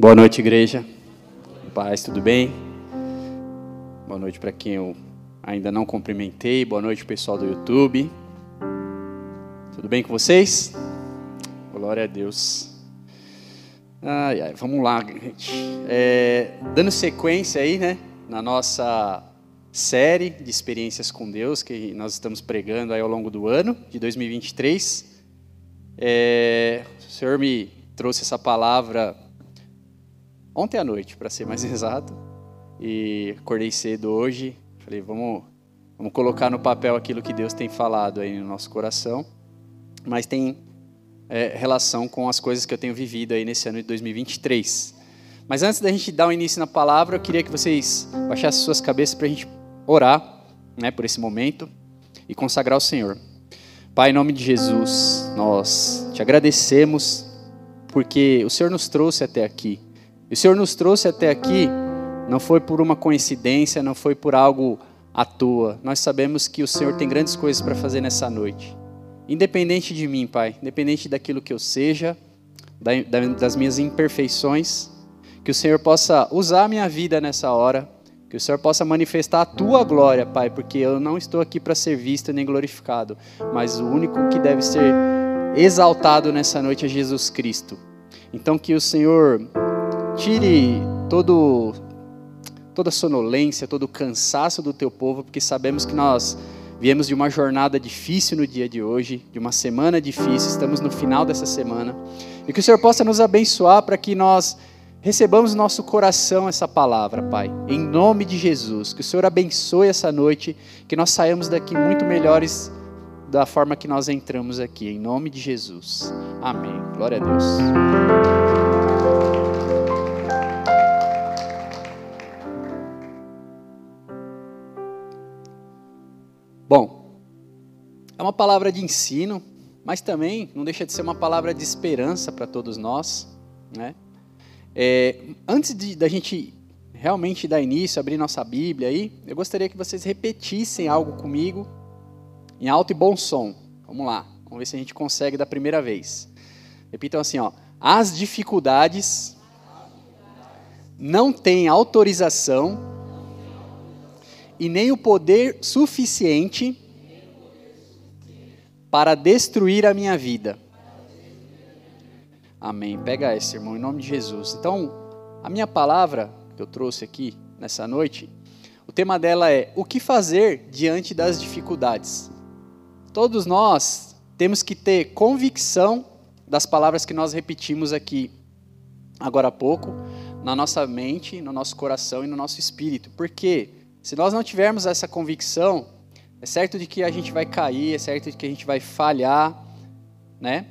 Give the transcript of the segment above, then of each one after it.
Boa noite, igreja. Paz, tudo bem? Boa noite para quem eu ainda não cumprimentei. Boa noite, pessoal do YouTube. Tudo bem com vocês? Glória a Deus. Ai, ai, vamos lá, gente. É, dando sequência aí, né, na nossa série de experiências com Deus que nós estamos pregando aí ao longo do ano de 2023. É, o Senhor me trouxe essa palavra ontem à noite, para ser mais exato, e acordei cedo hoje. Falei, vamos, vamos colocar no papel aquilo que Deus tem falado aí no nosso coração, mas tem é, relação com as coisas que eu tenho vivido aí nesse ano de 2023. Mas antes da gente dar um início na palavra, eu queria que vocês baixassem suas cabeças para a gente orar né, por esse momento e consagrar ao Senhor. Pai, em nome de Jesus, nós te agradecemos porque o Senhor nos trouxe até aqui. E o Senhor nos trouxe até aqui não foi por uma coincidência, não foi por algo à toa. Nós sabemos que o Senhor tem grandes coisas para fazer nessa noite. Independente de mim, Pai, independente daquilo que eu seja, das minhas imperfeições, que o Senhor possa usar a minha vida nessa hora, que o Senhor possa manifestar a tua glória, Pai, porque eu não estou aqui para ser visto nem glorificado, mas o único que deve ser exaltado nessa noite é Jesus Cristo. Então que o Senhor Tire todo, toda sonolência, todo cansaço do teu povo, porque sabemos que nós viemos de uma jornada difícil no dia de hoje, de uma semana difícil, estamos no final dessa semana. E que o Senhor possa nos abençoar para que nós recebamos no nosso coração essa palavra, Pai. Em nome de Jesus. Que o Senhor abençoe essa noite, que nós saímos daqui muito melhores da forma que nós entramos aqui. Em nome de Jesus. Amém. Glória a Deus. Bom, é uma palavra de ensino, mas também não deixa de ser uma palavra de esperança para todos nós. Né? É, antes de, da gente realmente dar início, abrir nossa Bíblia aí, eu gostaria que vocês repetissem algo comigo em alto e bom som. Vamos lá, vamos ver se a gente consegue da primeira vez. Repitam assim, ó. As dificuldades não têm autorização e nem o poder suficiente para destruir a minha vida. Amém. Pega esse, irmão, em nome de Jesus. Então, a minha palavra que eu trouxe aqui nessa noite, o tema dela é o que fazer diante das dificuldades. Todos nós temos que ter convicção das palavras que nós repetimos aqui agora há pouco, na nossa mente, no nosso coração e no nosso espírito. Por quê? Se nós não tivermos essa convicção, é certo de que a gente vai cair, é certo de que a gente vai falhar, né?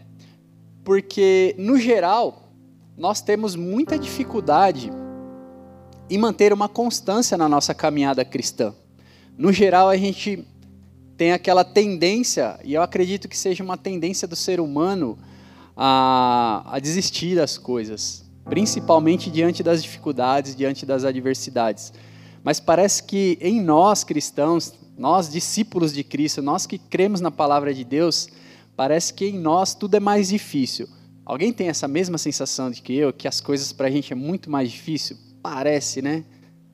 Porque, no geral, nós temos muita dificuldade em manter uma constância na nossa caminhada cristã. No geral, a gente tem aquela tendência, e eu acredito que seja uma tendência do ser humano, a, a desistir das coisas, principalmente diante das dificuldades, diante das adversidades. Mas parece que em nós cristãos, nós discípulos de Cristo, nós que cremos na palavra de Deus, parece que em nós tudo é mais difícil. Alguém tem essa mesma sensação de que eu, que as coisas para a gente é muito mais difícil? Parece, né?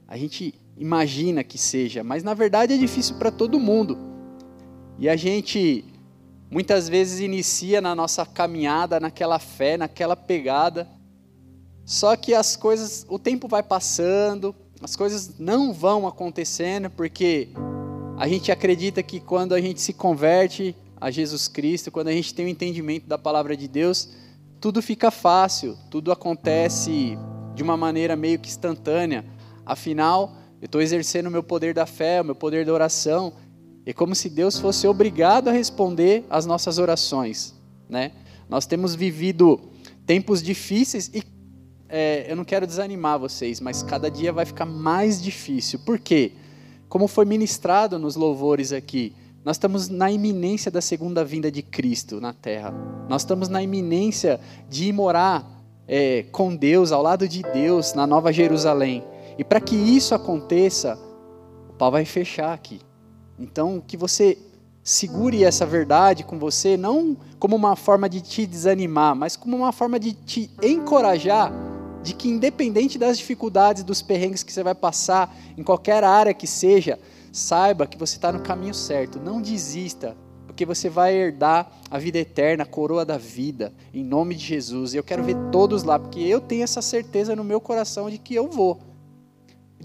A gente imagina que seja, mas na verdade é difícil para todo mundo. E a gente muitas vezes inicia na nossa caminhada naquela fé, naquela pegada. Só que as coisas, o tempo vai passando, as coisas não vão acontecendo porque a gente acredita que quando a gente se converte a Jesus Cristo, quando a gente tem o um entendimento da palavra de Deus, tudo fica fácil, tudo acontece de uma maneira meio que instantânea. Afinal, eu estou exercendo o meu poder da fé, o meu poder da oração. É como se Deus fosse obrigado a responder às nossas orações. Né? Nós temos vivido tempos difíceis e é, eu não quero desanimar vocês, mas cada dia vai ficar mais difícil. Por quê? Como foi ministrado nos louvores aqui, nós estamos na iminência da segunda vinda de Cristo na terra. Nós estamos na iminência de ir morar é, com Deus, ao lado de Deus, na Nova Jerusalém. E para que isso aconteça, o pau vai fechar aqui. Então, que você segure essa verdade com você, não como uma forma de te desanimar, mas como uma forma de te encorajar de que independente das dificuldades, dos perrengues que você vai passar, em qualquer área que seja, saiba que você está no caminho certo. Não desista, porque você vai herdar a vida eterna, a coroa da vida, em nome de Jesus. E eu quero ver todos lá, porque eu tenho essa certeza no meu coração de que eu vou.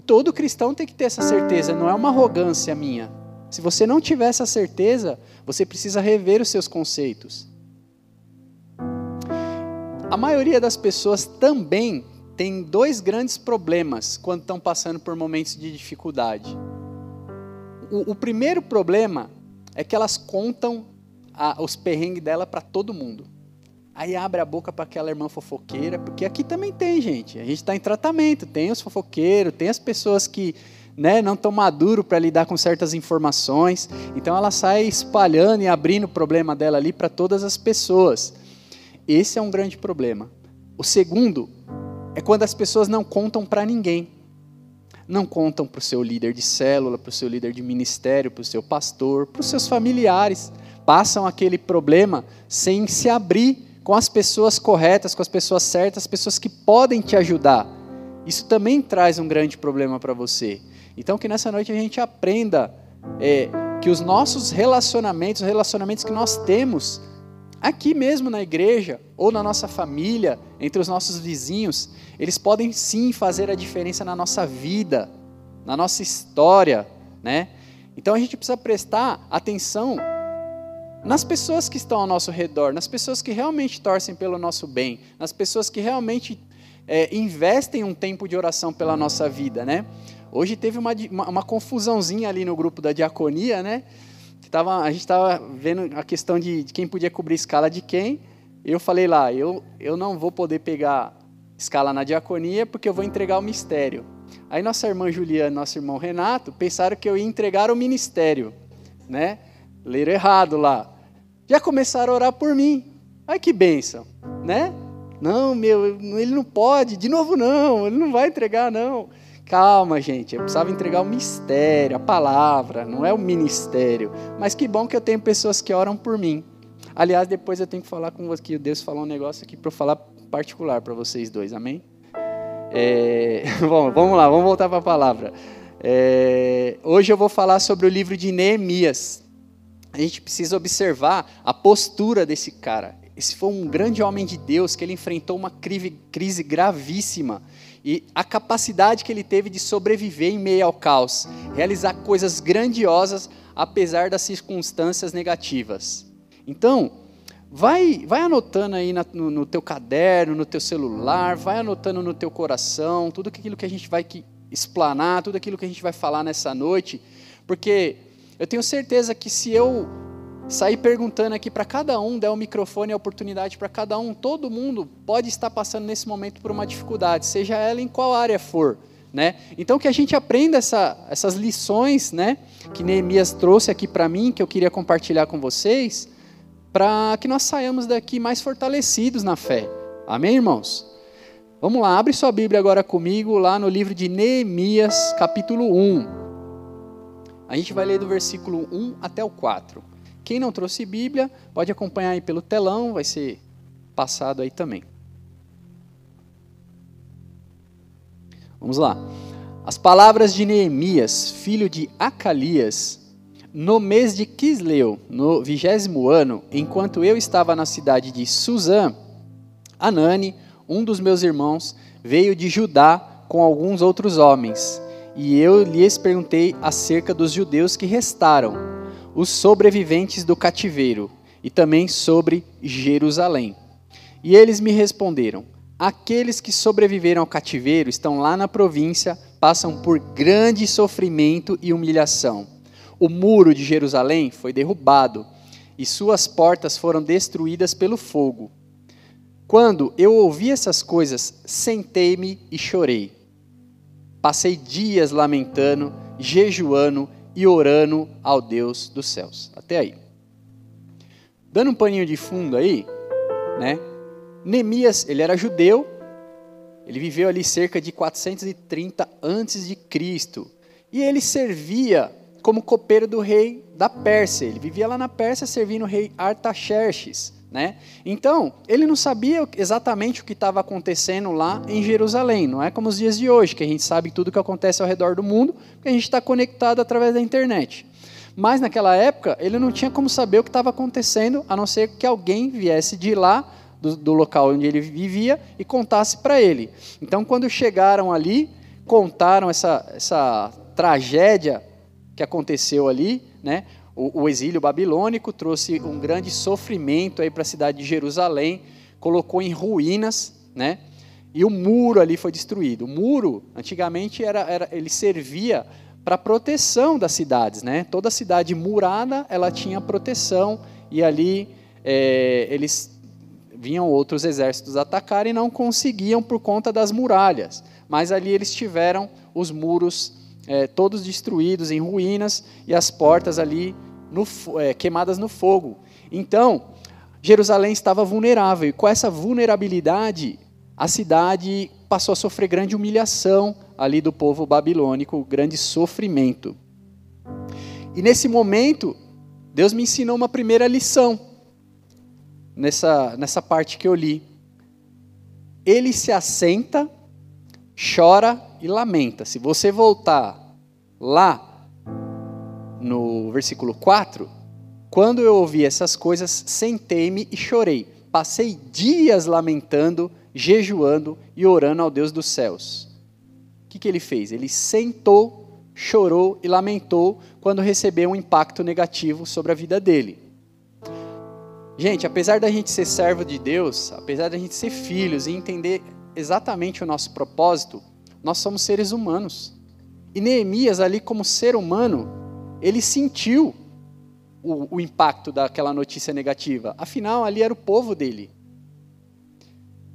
Todo cristão tem que ter essa certeza, não é uma arrogância minha. Se você não tiver essa certeza, você precisa rever os seus conceitos. A maioria das pessoas também tem dois grandes problemas quando estão passando por momentos de dificuldade. O, o primeiro problema é que elas contam a, os perrengues dela para todo mundo. Aí abre a boca para aquela irmã fofoqueira, porque aqui também tem, gente. A gente está em tratamento, tem os fofoqueiros, tem as pessoas que né, não estão maduros para lidar com certas informações. Então ela sai espalhando e abrindo o problema dela ali para todas as pessoas. Esse é um grande problema. O segundo é quando as pessoas não contam para ninguém. Não contam para o seu líder de célula, para o seu líder de ministério, para o seu pastor, para os seus familiares. Passam aquele problema sem se abrir com as pessoas corretas, com as pessoas certas, as pessoas que podem te ajudar. Isso também traz um grande problema para você. Então, que nessa noite a gente aprenda é, que os nossos relacionamentos, os relacionamentos que nós temos, aqui mesmo na igreja, ou na nossa família, entre os nossos vizinhos, eles podem sim fazer a diferença na nossa vida, na nossa história, né? Então a gente precisa prestar atenção nas pessoas que estão ao nosso redor, nas pessoas que realmente torcem pelo nosso bem, nas pessoas que realmente é, investem um tempo de oração pela nossa vida, né? Hoje teve uma, uma, uma confusãozinha ali no grupo da diaconia, né? Tava, a gente estava vendo a questão de, de, quem podia cobrir escala de quem. Eu falei lá, eu, eu não vou poder pegar escala na diaconia porque eu vou entregar o mistério. Aí nossa irmã Juliana e nosso irmão Renato pensaram que eu ia entregar o ministério, né? Leram errado lá. Já começaram a orar por mim. Ai que bênção, né? Não, meu, ele não pode, de novo não, ele não vai entregar não. Calma, gente, eu precisava entregar o mistério, a palavra, não é o ministério. Mas que bom que eu tenho pessoas que oram por mim. Aliás, depois eu tenho que falar com você, que Deus falou um negócio aqui para eu falar particular para vocês dois, amém? É, bom, vamos lá, vamos voltar para a palavra. É, hoje eu vou falar sobre o livro de Neemias. A gente precisa observar a postura desse cara. Esse foi um grande homem de Deus que ele enfrentou uma crise gravíssima e a capacidade que ele teve de sobreviver em meio ao caos, realizar coisas grandiosas apesar das circunstâncias negativas. Então, vai, vai anotando aí na, no, no, teu caderno, no teu celular, vai anotando no teu coração tudo aquilo que a gente vai que, explanar, tudo aquilo que a gente vai falar nessa noite, porque eu tenho certeza que se eu sair perguntando aqui para cada um, der o um microfone e a oportunidade para cada um, todo mundo pode estar passando nesse momento por uma dificuldade, seja ela em qual área for. Né? Então que a gente aprenda essa, essas lições né, que Neemias trouxe aqui para mim, que eu queria compartilhar com vocês, para que nós saiamos daqui mais fortalecidos na fé. Amém, irmãos? Vamos lá, abre sua Bíblia agora comigo, lá no livro de Neemias, capítulo 1. A gente vai ler do versículo 1 até o 4. Quem não trouxe Bíblia, pode acompanhar aí pelo telão, vai ser passado aí também. Vamos lá. As palavras de Neemias, filho de Acalias, no mês de Quisleu, no vigésimo ano, enquanto eu estava na cidade de Suzã, Anani, um dos meus irmãos, veio de Judá com alguns outros homens, e eu lhes perguntei acerca dos judeus que restaram os sobreviventes do cativeiro e também sobre Jerusalém. E eles me responderam: Aqueles que sobreviveram ao cativeiro estão lá na província, passam por grande sofrimento e humilhação. O muro de Jerusalém foi derrubado e suas portas foram destruídas pelo fogo. Quando eu ouvi essas coisas, sentei-me e chorei. Passei dias lamentando, jejuando e orando ao Deus dos céus. Até aí. Dando um paninho de fundo aí, né? Neemias, ele era judeu, ele viveu ali cerca de 430 antes de Cristo, e ele servia como copeiro do rei da Pérsia. Ele vivia lá na Pérsia servindo o rei Artaxerxes, Né? Então, ele não sabia exatamente o que estava acontecendo lá em Jerusalém. Não é como os dias de hoje, que a gente sabe tudo o que acontece ao redor do mundo, porque a gente está conectado através da internet. Mas naquela época, ele não tinha como saber o que estava acontecendo, a não ser que alguém viesse de lá, do, do local onde ele vivia, e contasse para ele. Então, quando chegaram ali, contaram essa, essa tragédia que aconteceu ali, né? O, o exílio babilônico trouxe um grande sofrimento aí para a cidade de Jerusalém, colocou em ruínas, né? E o muro ali foi destruído. O muro, antigamente, era, era ele servia para proteção das cidades, né? Toda cidade murada, ela tinha proteção e ali é, eles vinham outros exércitos atacar e não conseguiam por conta das muralhas. Mas ali eles tiveram os muros é, todos destruídos, em ruínas, e as portas ali no, é, queimadas no fogo. Então, Jerusalém estava vulnerável, e com essa vulnerabilidade, a cidade passou a sofrer grande humilhação ali do povo babilônico, grande sofrimento. E nesse momento, Deus me ensinou uma primeira lição, nessa, nessa parte que eu li. Ele se assenta, chora e lamenta. Se você voltar lá no versículo 4, quando eu ouvi essas coisas, sentei-me e chorei. Passei dias lamentando, jejuando e orando ao Deus dos céus. O que, que ele fez? Ele sentou, chorou e lamentou quando recebeu um impacto negativo sobre a vida dele. Gente, apesar da gente ser servo de Deus, apesar da gente ser filhos e entender exatamente o nosso propósito, nós somos seres humanos. E Neemias, ali como ser humano, ele sentiu o, o, impacto daquela notícia negativa. Afinal, ali era o povo dele.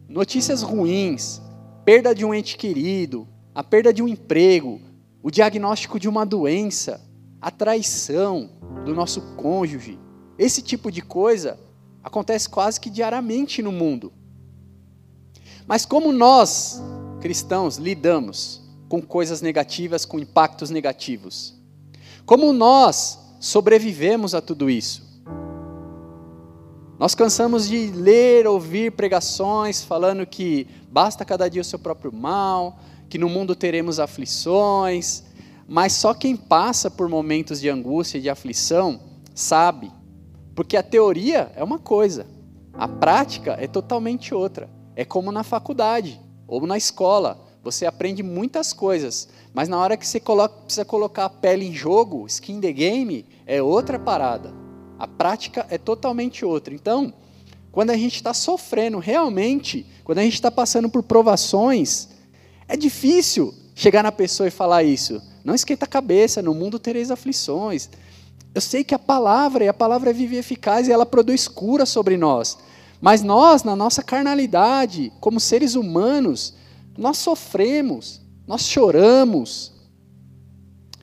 Notícias ruins, perda de um ente querido, a perda de um emprego, o diagnóstico de uma doença, a traição do nosso cônjuge. Esse tipo de coisa acontece quase que diariamente no mundo. Mas como nós, cristãos, lidamos com coisas negativas, com impactos negativos? Como nós sobrevivemos a tudo isso? Nós cansamos de ler, ouvir pregações falando que basta cada dia o seu próprio mal, que no mundo teremos aflições, mas só quem passa por momentos de angústia e de aflição sabe, porque a teoria é uma coisa, a prática é totalmente outra. É como na faculdade ou na escola. Você aprende muitas coisas, mas na hora que você coloca, precisa colocar a pele em jogo, skin the game, é outra parada. A prática é totalmente outra. Então, quando a gente está sofrendo realmente, quando a gente está passando por provações, é difícil chegar na pessoa e falar isso. Não esquenta a cabeça, no mundo tereis aflições. Eu sei que a palavra, e a palavra é viva e eficaz, e ela produz cura sobre nós. Mas nós, na nossa carnalidade, como seres humanos, nós sofremos, nós choramos.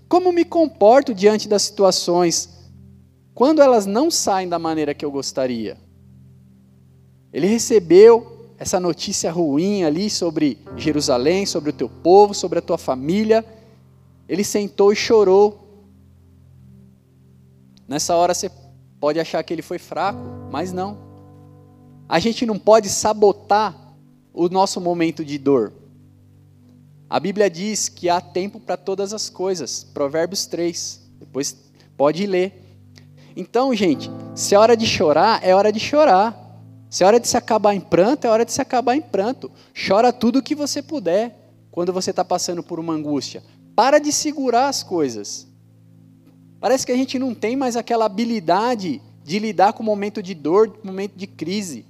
Como me comporto diante das situações quando elas não saem da maneira que eu gostaria? Ele recebeu essa notícia ruim ali sobre Jerusalém, sobre o teu povo, sobre a tua família. Ele sentou e chorou. Nessa hora você pode achar que ele foi fraco, mas não. A gente não pode sabotar o nosso momento de dor. A Bíblia diz que há tempo para todas as coisas. Provérbios 3. Depois pode ler. Então, gente, se é hora de chorar, é hora de chorar. Se é hora de se acabar em pranto, é hora de se acabar em pranto. Chora tudo o que você puder quando você está passando por uma angústia. Para de segurar as coisas. Parece que a gente não tem mais aquela habilidade de lidar com o momento de dor, momento de crise.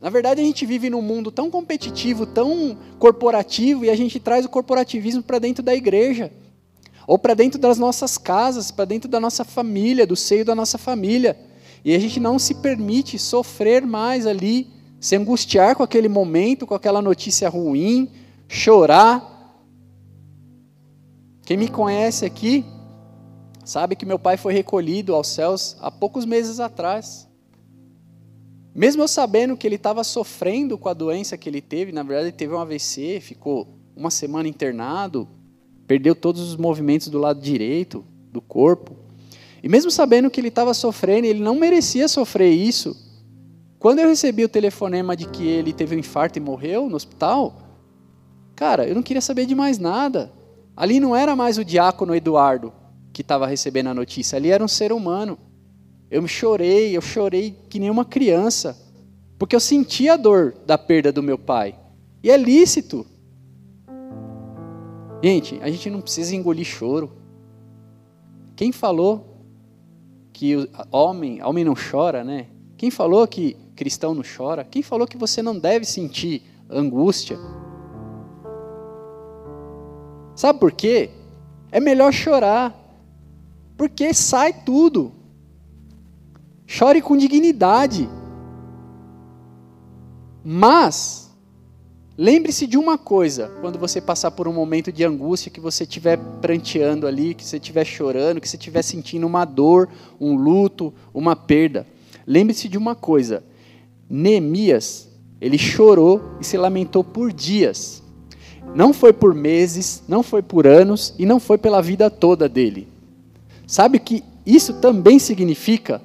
Na verdade, a gente vive num mundo tão competitivo, tão corporativo, e a gente traz o corporativismo para dentro da igreja, ou para dentro das nossas casas, para dentro da nossa família, do seio da nossa família. E a gente não se permite sofrer mais ali, se angustiar com aquele momento, com aquela notícia ruim, chorar. Quem me conhece aqui sabe que meu pai foi recolhido aos céus há poucos meses atrás. Mesmo eu sabendo que ele estava sofrendo com a doença que ele teve, na verdade ele teve um AVC, ficou uma semana internado, perdeu todos os movimentos do lado direito do corpo. E mesmo sabendo que ele estava sofrendo, ele não merecia sofrer isso. Quando eu recebi o telefonema de que ele teve um infarto e morreu no hospital, cara, eu não queria saber de mais nada. Ali não era mais o diácono Eduardo que estava recebendo a notícia, ali era um ser humano. Eu me chorei, eu chorei que nem uma criança, porque eu senti a dor da perda do meu pai. E é lícito. Gente, a gente não precisa engolir choro. Quem falou que homem, homem não chora, né? Quem falou que cristão não chora? Quem falou que você não deve sentir angústia? Sabe por quê? É melhor chorar, porque sai tudo. Chore com dignidade. Mas, lembre-se de uma coisa, quando você passar por um momento de angústia, que você estiver pranteando ali, que você estiver chorando, que você estiver sentindo uma dor, um luto, uma perda. Lembre-se de uma coisa: Neemias, ele chorou e se lamentou por dias. Não foi por meses, não foi por anos e não foi pela vida toda dele. Sabe que isso também significa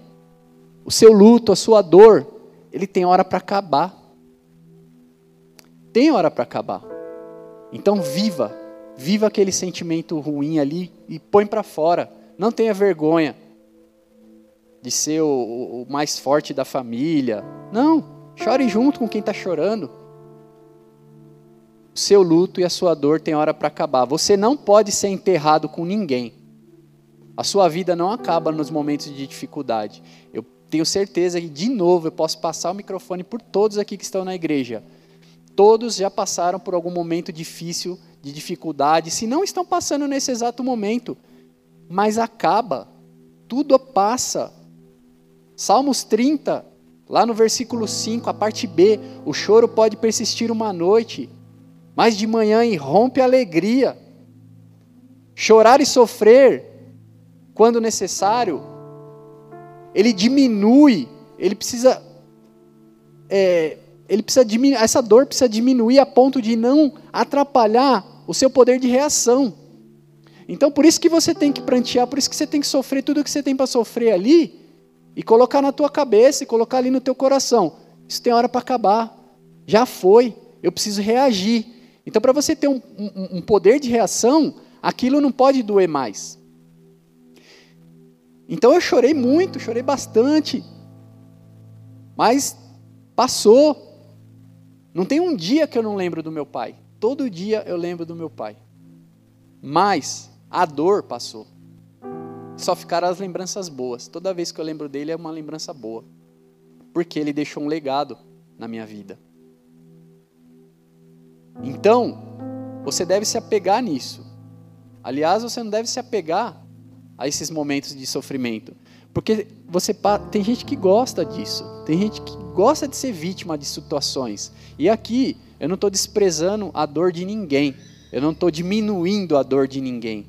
o seu luto, a sua dor, ele tem hora para acabar. Tem hora para acabar. Então viva, viva aquele sentimento ruim ali e põe para fora. Não tenha vergonha de ser o, o mais forte da família. Não, chore junto com quem está chorando. O seu luto e a sua dor tem hora para acabar. Você não pode ser enterrado com ninguém. A sua vida não acaba nos momentos de dificuldade. Eu tenho certeza que, de novo, eu posso passar o microfone por todos aqui que estão na igreja. Todos já passaram por algum momento difícil, de dificuldade, se não estão passando nesse exato momento. Mas acaba, tudo passa, Salmos 30, lá no versículo 5, a parte B, o choro pode persistir uma noite, mas de manhã irrompe a alegria. Chorar e sofrer, quando necessário, ele diminui, ele precisa, é, ele precisa diminuir, essa dor precisa diminuir a ponto de não atrapalhar o seu poder de reação. Então, por isso que você tem que prantear, por isso que você tem que sofrer tudo o que você tem para sofrer ali, e colocar na tua cabeça e colocar ali no teu coração. Isso tem hora para acabar. Já foi. Eu preciso reagir. Então, para você ter um, um, um, poder de reação, aquilo não pode doer mais. Então eu chorei muito, chorei bastante. Mas passou. Não tem um dia que eu não lembro do meu pai. Todo dia eu lembro do meu pai. Mas a dor passou só ficaram as lembranças boas. Toda vez que eu lembro dele é uma lembrança boa. Porque ele deixou um legado na minha vida. Então, você deve se apegar nisso. Aliás, você não deve se apegar a esses momentos de sofrimento. Porque você tem gente que gosta disso. Tem gente que gosta de ser vítima de situações. E aqui, eu não estou desprezando a dor de ninguém. Eu não estou diminuindo a dor de ninguém.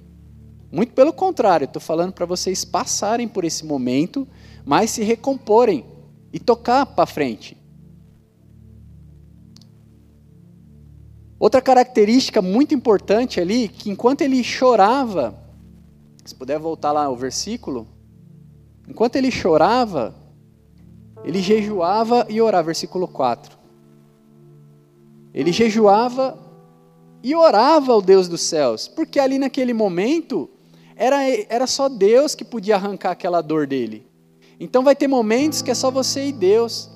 Muito pelo contrário, estou falando para vocês passarem por esse momento, mas se recomporem e tocar para frente. Outra característica muito importante ali, que enquanto ele chorava, se puder voltar lá ao versículo, enquanto ele chorava, ele jejuava e orava, versículo 4. Ele jejuava e orava ao Deus dos céus, porque ali naquele momento era, era só Deus que podia arrancar aquela dor dele. Então vai ter momentos que é só você e Deus.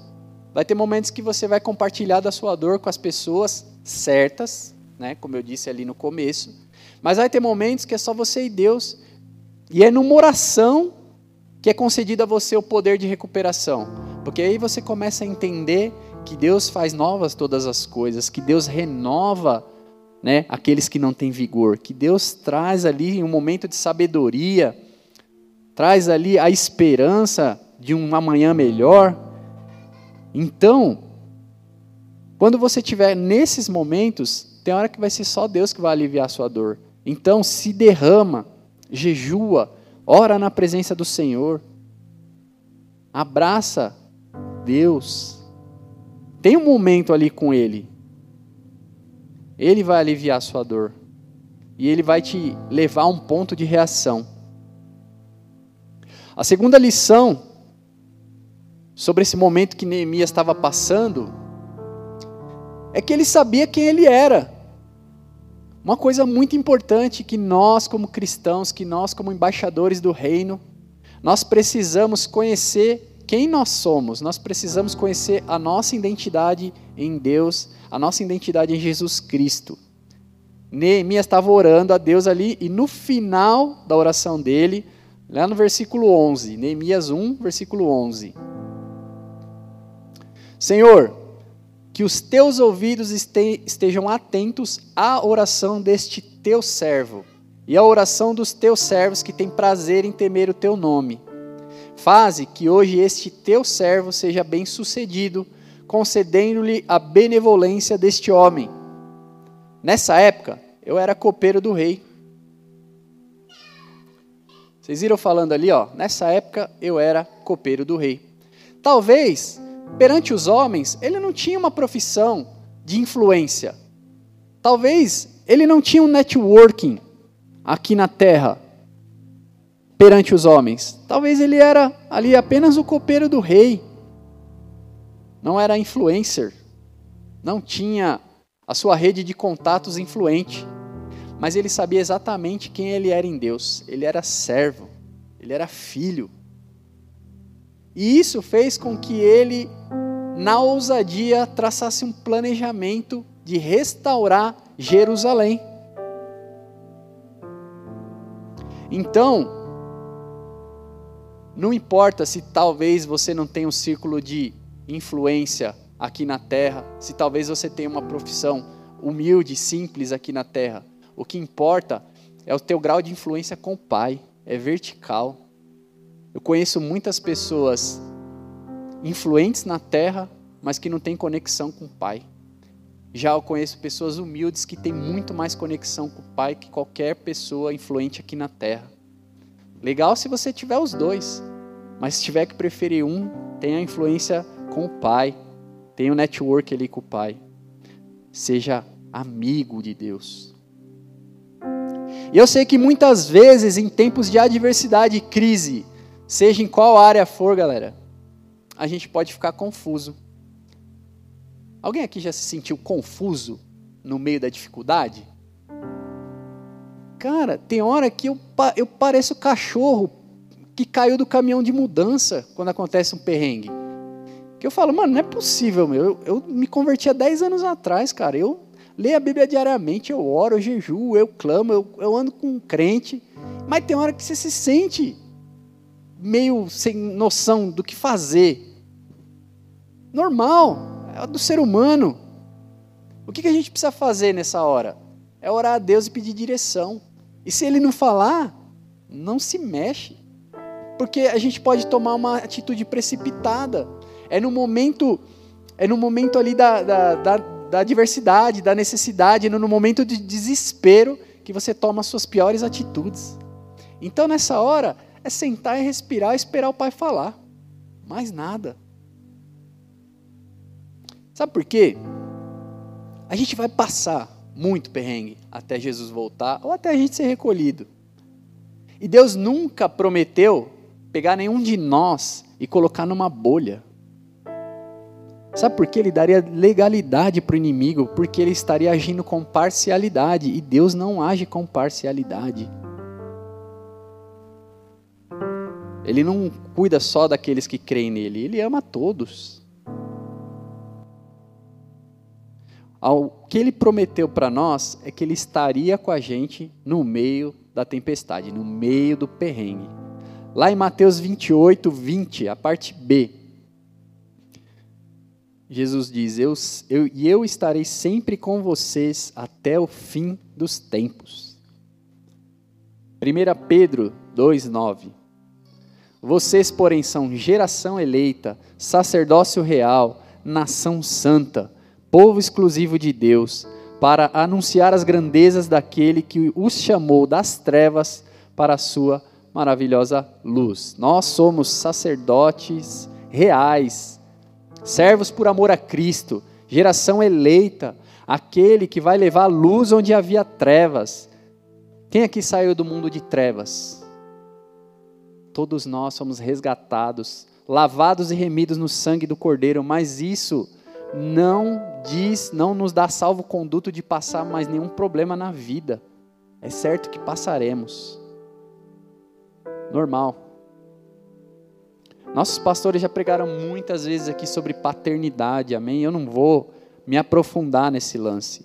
Vai ter momentos que você vai compartilhar da sua dor com as pessoas certas, né, como eu disse ali no começo. Mas vai ter momentos que é só você e Deus. E é numa oração que é concedido a você o poder de recuperação. Porque aí você começa a entender que Deus faz novas todas as coisas, que Deus renova né, aqueles que não têm vigor, que Deus traz ali um momento de sabedoria, traz ali a esperança de um amanhã melhor. Então, quando você estiver nesses momentos, tem hora que vai ser só Deus que vai aliviar a sua dor. Então, se derrama, jejua, ora na presença do Senhor, abraça Deus. Tem um momento ali com Ele, ele vai aliviar a sua dor. E ele vai te levar a um ponto de reação. A segunda lição sobre esse momento que Neemias estava passando, é que ele sabia quem ele era. Uma coisa muito importante que nós, como cristãos, que nós, como embaixadores do reino, nós precisamos conhecer quem nós somos, nós precisamos conhecer a nossa identidade em Deus, a nossa identidade em Jesus Cristo. Neemias estava orando a Deus ali e no final da oração dele, lá no versículo 11, Neemias 1, versículo 11. Senhor, que os teus ouvidos estejam atentos à oração deste teu servo e à oração dos teus servos que têm prazer em temer o teu nome. Faze que hoje este teu servo seja bem-sucedido, concedendo-lhe a benevolência deste homem. Nessa época, eu era copeiro do rei. Vocês viram falando ali, ó? Nessa época, eu era copeiro do rei. Talvez perante os homens, ele não tinha uma profissão de influência. Talvez ele não tinha um networking aqui na terra perante os homens. Talvez ele era ali apenas o copeiro do rei. Não era influencer. Não tinha a sua rede de contatos influente. Mas ele sabia exatamente quem ele era em Deus. Ele era servo. Ele era filho. E isso fez com que ele, na ousadia, traçasse um planejamento de restaurar Jerusalém. Então, não importa se talvez você não tenha um círculo de influência aqui na terra, se talvez você tenha uma profissão humilde, simples aqui na terra. O que importa é o teu grau de influência com o Pai, é vertical. Eu conheço muitas pessoas influentes na terra, mas que não têm conexão com o Pai. Já eu conheço pessoas humildes que têm muito mais conexão com o Pai que qualquer pessoa influente aqui na terra. Legal se você tiver os dois, mas se tiver que preferir um, tenha influência com o Pai, tenha o network ali com o Pai. Seja amigo de Deus. E eu sei que muitas vezes, em tempos de adversidade e crise, Seja em qual área for, galera, a gente pode ficar confuso. Alguém aqui já se sentiu confuso no meio da dificuldade? Cara, tem hora que eu, eu pareço cachorro que caiu do caminhão de mudança quando acontece um perrengue. Que eu falo, mano, não é possível, meu. Eu, eu me converti há 10 anos atrás, cara. Eu leio a Bíblia diariamente, eu oro, eu jejuo, eu clamo, eu, eu ando com um crente. Mas tem hora que você se sente meio sem noção do que fazer. Normal, é do ser humano. O que a gente precisa fazer nessa hora? É orar a Deus e pedir direção. E se ele não falar, não se mexe. Porque a gente pode tomar uma atitude precipitada. É no momento, é no momento ali da, da, da, da adversidade, da necessidade, é no momento de desespero que você toma as suas piores atitudes. Então, nessa hora, é sentar e respirar e esperar o pai falar. Mais nada. Sabe por quê? A gente vai passar muito perrengue até Jesus voltar ou até a gente ser recolhido. E Deus nunca prometeu pegar nenhum de nós e colocar numa bolha. Sabe por que ele daria legalidade para o inimigo? Porque ele estaria agindo com parcialidade e Deus não age com parcialidade. Ele não cuida só daqueles que creem nele, ele ama todos. O que ele prometeu para nós é que ele estaria com a gente no meio da tempestade, no meio do perrengue. Lá em Mateus 28, 20, a parte B. Jesus diz: eu, E eu estarei sempre com vocês até o fim dos tempos. 1 Pedro 2, 9. Vocês, porém, são geração eleita, sacerdócio real, nação santa, povo exclusivo de Deus, para anunciar as grandezas daquele que os chamou das trevas para a sua maravilhosa luz. Nós somos sacerdotes reais, servos por amor a Cristo, geração eleita, aquele que vai levar luz onde havia trevas. Quem aqui saiu do mundo de trevas? Todos nós somos resgatados lavados e remidos no sangue do Cordeiro, mas isso não diz, não nos dá salvo conduto de passar mais nenhum problema na vida. É certo que passaremos. Normal. Nossos pastores já pregaram muitas vezes aqui sobre paternidade, amém? Eu não vou me aprofundar nesse lance.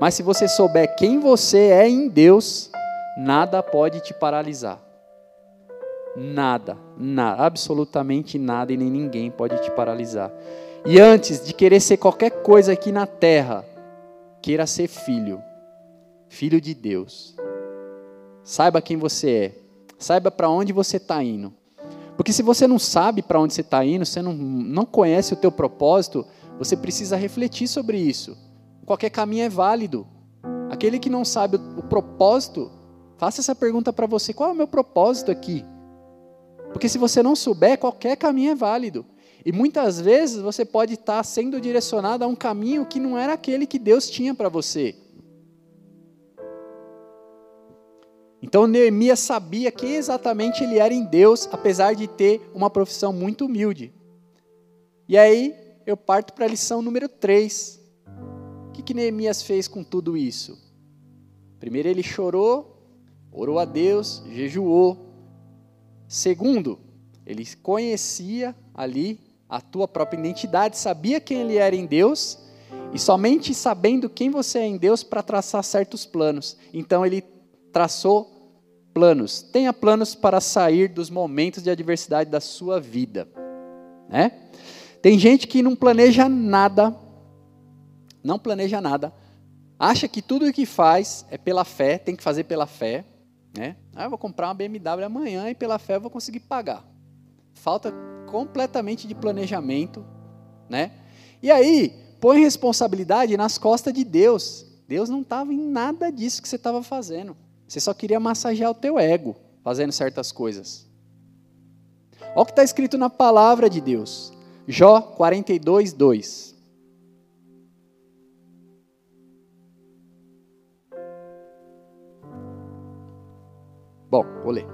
Mas se você souber quem você é em Deus, nada pode te paralisar. Nada, nada, absolutamente nada e nem ninguém pode te paralisar. E antes de querer ser qualquer coisa aqui na terra, queira ser filho, filho de Deus. Saiba quem você é, saiba para onde você está indo. Porque se você não sabe para onde você está indo, você não, não conhece o teu propósito, você precisa refletir sobre isso. Qualquer caminho é válido. Aquele que não sabe o, o propósito, faça essa pergunta para você: qual é o meu propósito aqui? Porque se você não souber, qualquer caminho é válido. E muitas vezes você pode estar sendo direcionado a um caminho que não era aquele que Deus tinha para você. Então Neemias sabia quem exatamente ele era em Deus, apesar de ter uma profissão muito humilde. E aí eu parto para a lição número 3. O que, que Neemias fez com tudo isso? Primeiro ele chorou, orou a Deus, jejuou. Segundo, ele conhecia ali a tua própria identidade, sabia quem ele era em Deus, e somente sabendo quem você é em Deus para traçar certos planos. Então ele traçou planos. Tenha planos para sair dos momentos de adversidade da sua vida, né? Tem gente que não planeja nada, não planeja nada, acha que tudo o que faz é pela fé, tem que fazer pela fé, né? Ah, eu vou comprar uma BMW amanhã e pela fé eu vou conseguir pagar. Falta completamente de planejamento, né? E aí, põe responsabilidade nas costas de Deus. Deus não estava em nada disso que você estava fazendo. Você só queria massagear o teu ego fazendo certas coisas. Olha o que está escrito na palavra de Deus. Jó 42, 2. Bom, vou ler.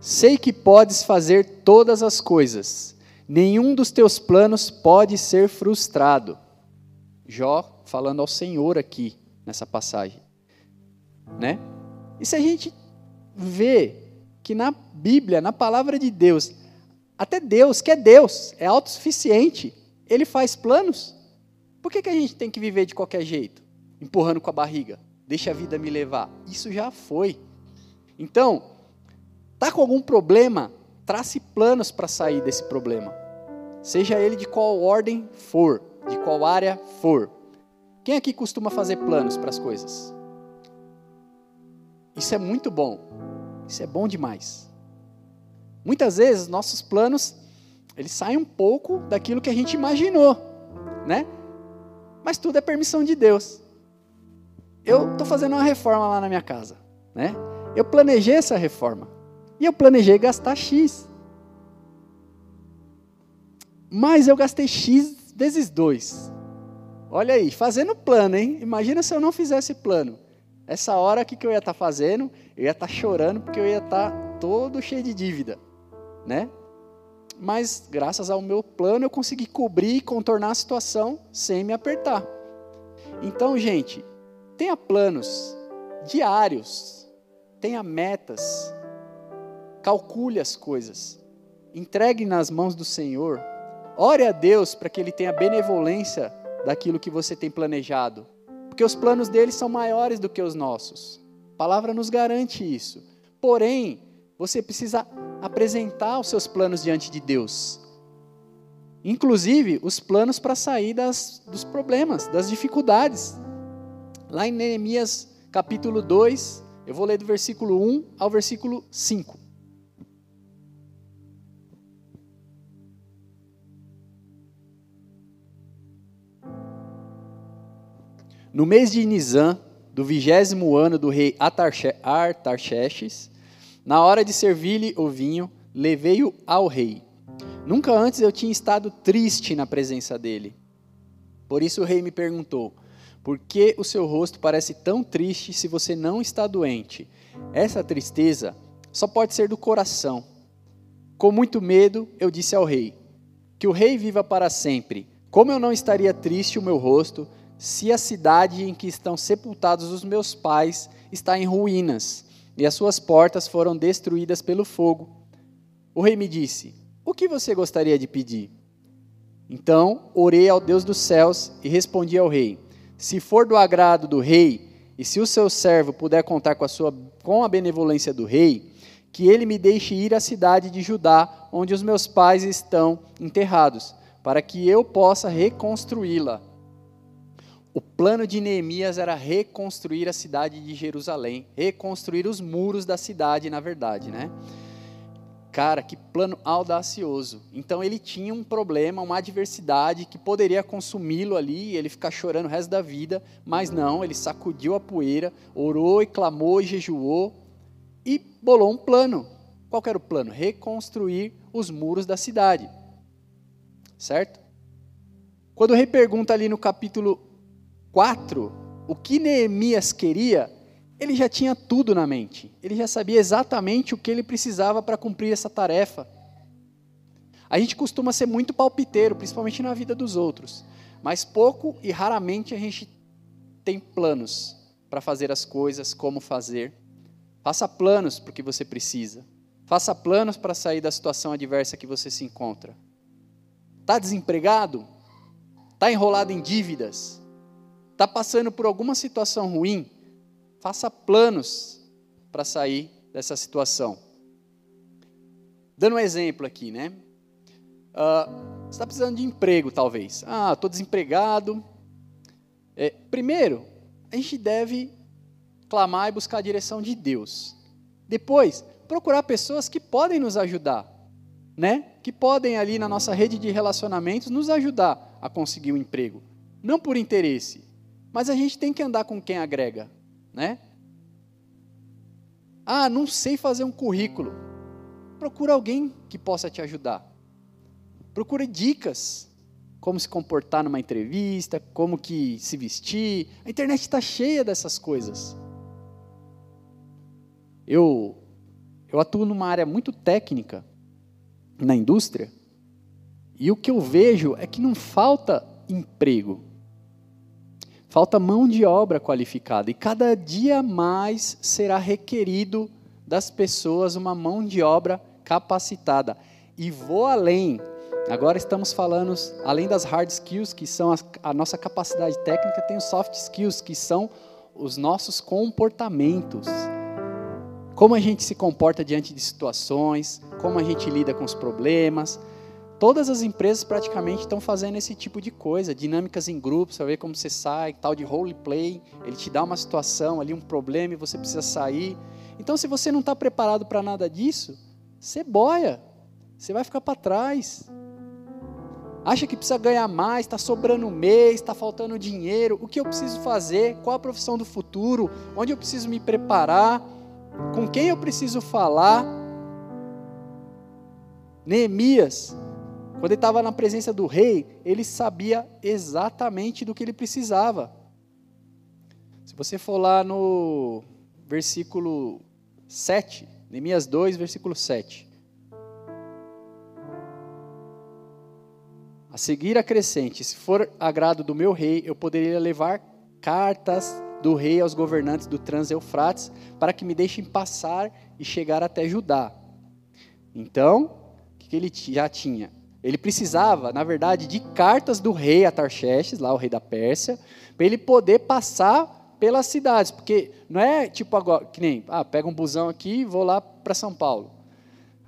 Sei que podes fazer todas as coisas, nenhum dos teus planos pode ser frustrado. Jó falando ao Senhor aqui, nessa passagem. Né? E se a gente vê que na Bíblia, na palavra de Deus, até Deus, que é Deus, é autossuficiente, ele faz planos. Por que, que a gente tem que viver de qualquer jeito? Empurrando com a barriga. Deixa a vida me levar. Isso já foi. Então, tá com algum problema? Trace planos para sair desse problema. Seja ele de qual ordem for, de qual área for. Quem aqui costuma fazer planos para as coisas? Isso é muito bom. Isso é bom demais. Muitas vezes nossos planos eles saem um pouco daquilo que a gente imaginou, né? Mas tudo é permissão de Deus. Eu estou fazendo uma reforma lá na minha casa, né? Eu planejei essa reforma e eu planejei gastar X. Mas eu gastei X vezes dois. Olha aí, fazendo plano, hein? Imagina se eu não fizesse plano. Essa hora, o que, que eu ia estar tá fazendo? Eu ia estar tá chorando porque eu ia estar tá todo cheio de dívida né? Mas graças ao meu plano eu consegui cobrir e contornar a situação sem me apertar. Então, gente, tenha planos diários, tenha metas, calcule as coisas, entregue nas mãos do Senhor, ore a Deus para que Ele tenha benevolência daquilo que você tem planejado, porque os planos dele são maiores do que os nossos. A palavra nos garante isso. Porém, você precisa apresentar os seus planos diante de Deus. Inclusive, os planos para sair das, dos problemas, das dificuldades. Lá em Neemias capítulo 2, eu vou ler do versículo 1 ao versículo 5. No mês de Nisan, do vigésimo ano do rei Artaxerxes, na hora de servir-lhe o vinho, levei-o ao rei. Nunca antes eu tinha estado triste na presença dele. Por isso o rei me perguntou: Por que o seu rosto parece tão triste se você não está doente? Essa tristeza só pode ser do coração. Com muito medo, eu disse ao rei: Que o rei viva para sempre. Como eu não estaria triste o meu rosto, se a cidade em que estão sepultados os meus pais está em ruínas, e as suas portas foram destruídas pelo fogo. O rei me disse: O que você gostaria de pedir? Então orei ao Deus dos céus e respondi ao rei: Se for do agrado do rei, e se o seu servo puder contar com a, sua, com a benevolência do rei, que ele me deixe ir à cidade de Judá, onde os meus pais estão enterrados, para que eu possa reconstruí-la. O plano de Neemias era reconstruir a cidade de Jerusalém, reconstruir os muros da cidade, na verdade, né? Cara, que plano audacioso. Então ele tinha um problema, uma adversidade que poderia consumi-lo ali, ele ficar chorando o resto da vida, mas não, ele sacudiu a poeira, orou e clamou e jejuou e bolou um plano. Qual era o plano? Reconstruir os muros da cidade. Certo? Quando o rei pergunta ali no capítulo 4 o que Neemias queria, ele já tinha tudo na mente. Ele já sabia exatamente o que ele precisava para cumprir essa tarefa. A gente costuma ser muito palpiteiro, principalmente na vida dos outros, mas pouco e raramente a gente tem planos para fazer as coisas, como fazer. Faça planos para o que você precisa. Faça planos para sair da situação adversa que você se encontra. Está desempregado? Está enrolado em dívidas? Está passando por alguma situação ruim? Faça planos para sair dessa situação. Dando um exemplo aqui, né? Uh, você está precisando de emprego, talvez. Ah, estou desempregado. É, primeiro, a gente deve clamar e buscar a direção de Deus. Depois, procurar pessoas que podem nos ajudar, né? Que podem ali na nossa rede de relacionamentos nos ajudar a conseguir um emprego. Não por interesse, mas a gente tem que andar com quem agrega, né? Ah, não sei fazer um currículo. Procura alguém que possa te ajudar. Procure dicas como se comportar numa entrevista, como que se vestir. A internet está cheia dessas coisas. Eu, eu atuo numa área muito técnica na indústria e o que eu vejo é que não falta emprego, falta mão de obra qualificada e cada dia mais será requerido das pessoas uma mão de obra capacitada. E vou além. Agora estamos falando, além das hard skills, que são a, nossa capacidade técnica, tem os soft skills, que são os nossos comportamentos como a gente se comporta diante de situações, como a gente lida com os problemas. Todas as empresas praticamente estão fazendo esse tipo de coisa, dinâmicas em grupos, ver como você sai, tal de role play, ele te dá uma situação ali, um problema e você precisa sair. Então, se você não está preparado para nada disso, você boia, você vai ficar para trás. Acha que precisa ganhar mais, está sobrando mês, está faltando dinheiro, o que eu preciso fazer, qual a profissão do futuro, onde eu preciso me preparar com quem eu preciso falar. Neemias, quando ele estava na presença do rei, ele sabia exatamente do que ele precisava. Se você for lá no versículo 7, Neemias 2, versículo 7. A seguir acrescente: se for agrado do meu rei, eu poderia levar cartas do rei aos governantes do Trans-Eufrates, para que me deixem passar e chegar até Judá. Então, o que ele já tinha? Ele precisava, na verdade, de cartas do rei Atarxerxes, lá o rei da Pérsia, para ele poder passar pelas cidades, porque não é tipo agora, que nem, ah, pega um busão aqui e vou lá para São Paulo.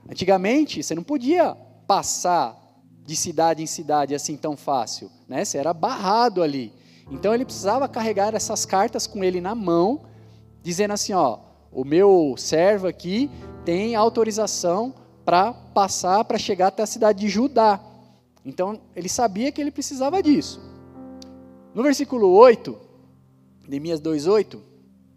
Antigamente, você não podia passar de cidade em cidade assim tão fácil, né? Você era barrado ali. Então ele precisava carregar essas cartas com ele na mão, dizendo assim: ó, o meu servo aqui tem autorização para passar, para chegar até a cidade de Judá. Então ele sabia que ele precisava disso. No versículo 8, Neemias 2:8,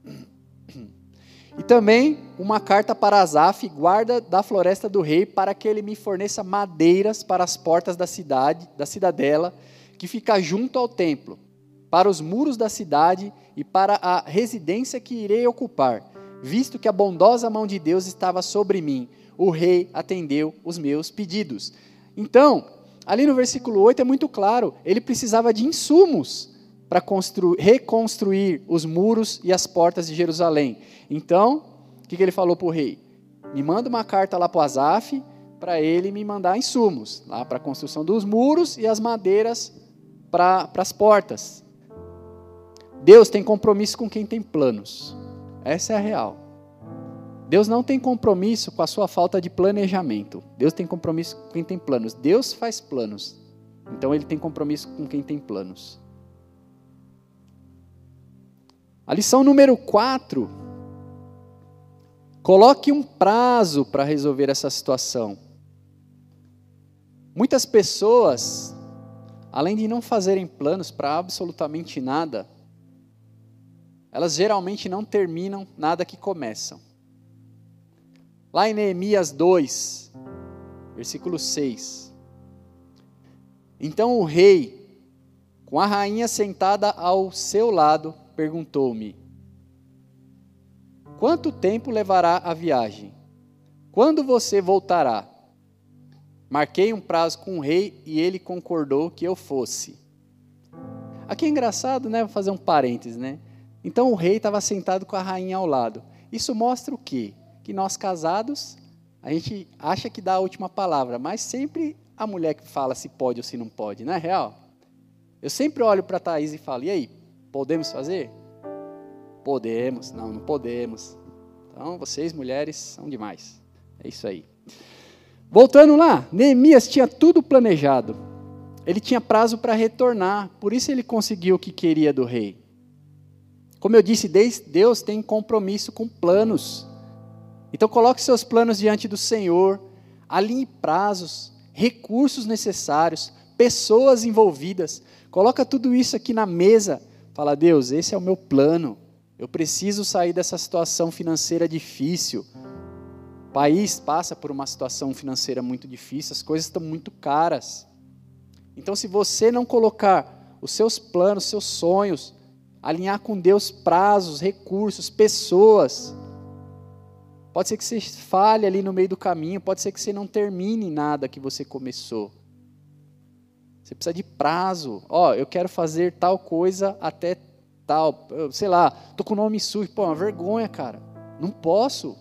e também uma carta para Asaf, guarda da floresta do rei, para que ele me forneça madeiras para as portas da cidade, da cidadela, que fica junto ao templo, para os muros da cidade e para a residência que irei ocupar, visto que a bondosa mão de Deus estava sobre mim. O rei atendeu os meus pedidos. Então, ali no versículo 8 é muito claro, ele precisava de insumos para reconstruir os muros e as portas de Jerusalém. Então, o que, que ele falou para o rei? Me manda uma carta lá para o Azaf, para ele me mandar insumos, lá para a construção dos muros e as madeiras para as portas. Deus tem compromisso com quem tem planos. Essa é a real. Deus não tem compromisso com a sua falta de planejamento. Deus tem compromisso com quem tem planos. Deus faz planos. Então ele tem compromisso com quem tem planos. A lição número 4. Coloque um prazo para resolver essa situação. Muitas pessoas, além de não fazerem planos para absolutamente nada, elas geralmente não terminam nada que começam. Lá em Neemias 2, versículo 6. Então o rei, com a rainha sentada ao seu lado, perguntou-me: Quanto tempo levará a viagem? Quando você voltará? Marquei um prazo com o rei e ele concordou que eu fosse. Aqui é engraçado, né? Vou fazer um parênteses, né? Então o rei estava sentado com a rainha ao lado. Isso mostra o quê? Que nós casados, a gente acha que dá a última palavra, mas sempre a mulher que fala se pode ou se não pode, não é real? Eu sempre olho para a Thaís e falo, e aí, Podemos fazer? Podemos. Não, não podemos. Então, vocês, mulheres, são demais. É isso aí. Voltando lá, Neemias tinha tudo planejado. Ele tinha prazo para retornar, por isso ele conseguiu o que queria do rei. Como eu disse, Deus tem compromisso com planos. Então coloque seus planos diante do Senhor, alinhe prazos, recursos necessários, pessoas envolvidas. Coloca tudo isso aqui na mesa Fala, Deus, esse é o meu plano. Eu preciso sair dessa situação financeira difícil. O país passa por uma situação financeira muito difícil, as coisas estão muito caras. Então, se você não colocar os seus planos, seus sonhos, alinhar com Deus prazos, recursos, pessoas, pode ser que você falhe ali no meio do caminho, pode ser que você não termine nada que você começou. Você precisa de prazo. Ó, oh, eu quero fazer tal coisa até tal. Sei lá, tô com o nome sujo. Pô, é uma vergonha, cara. Não posso.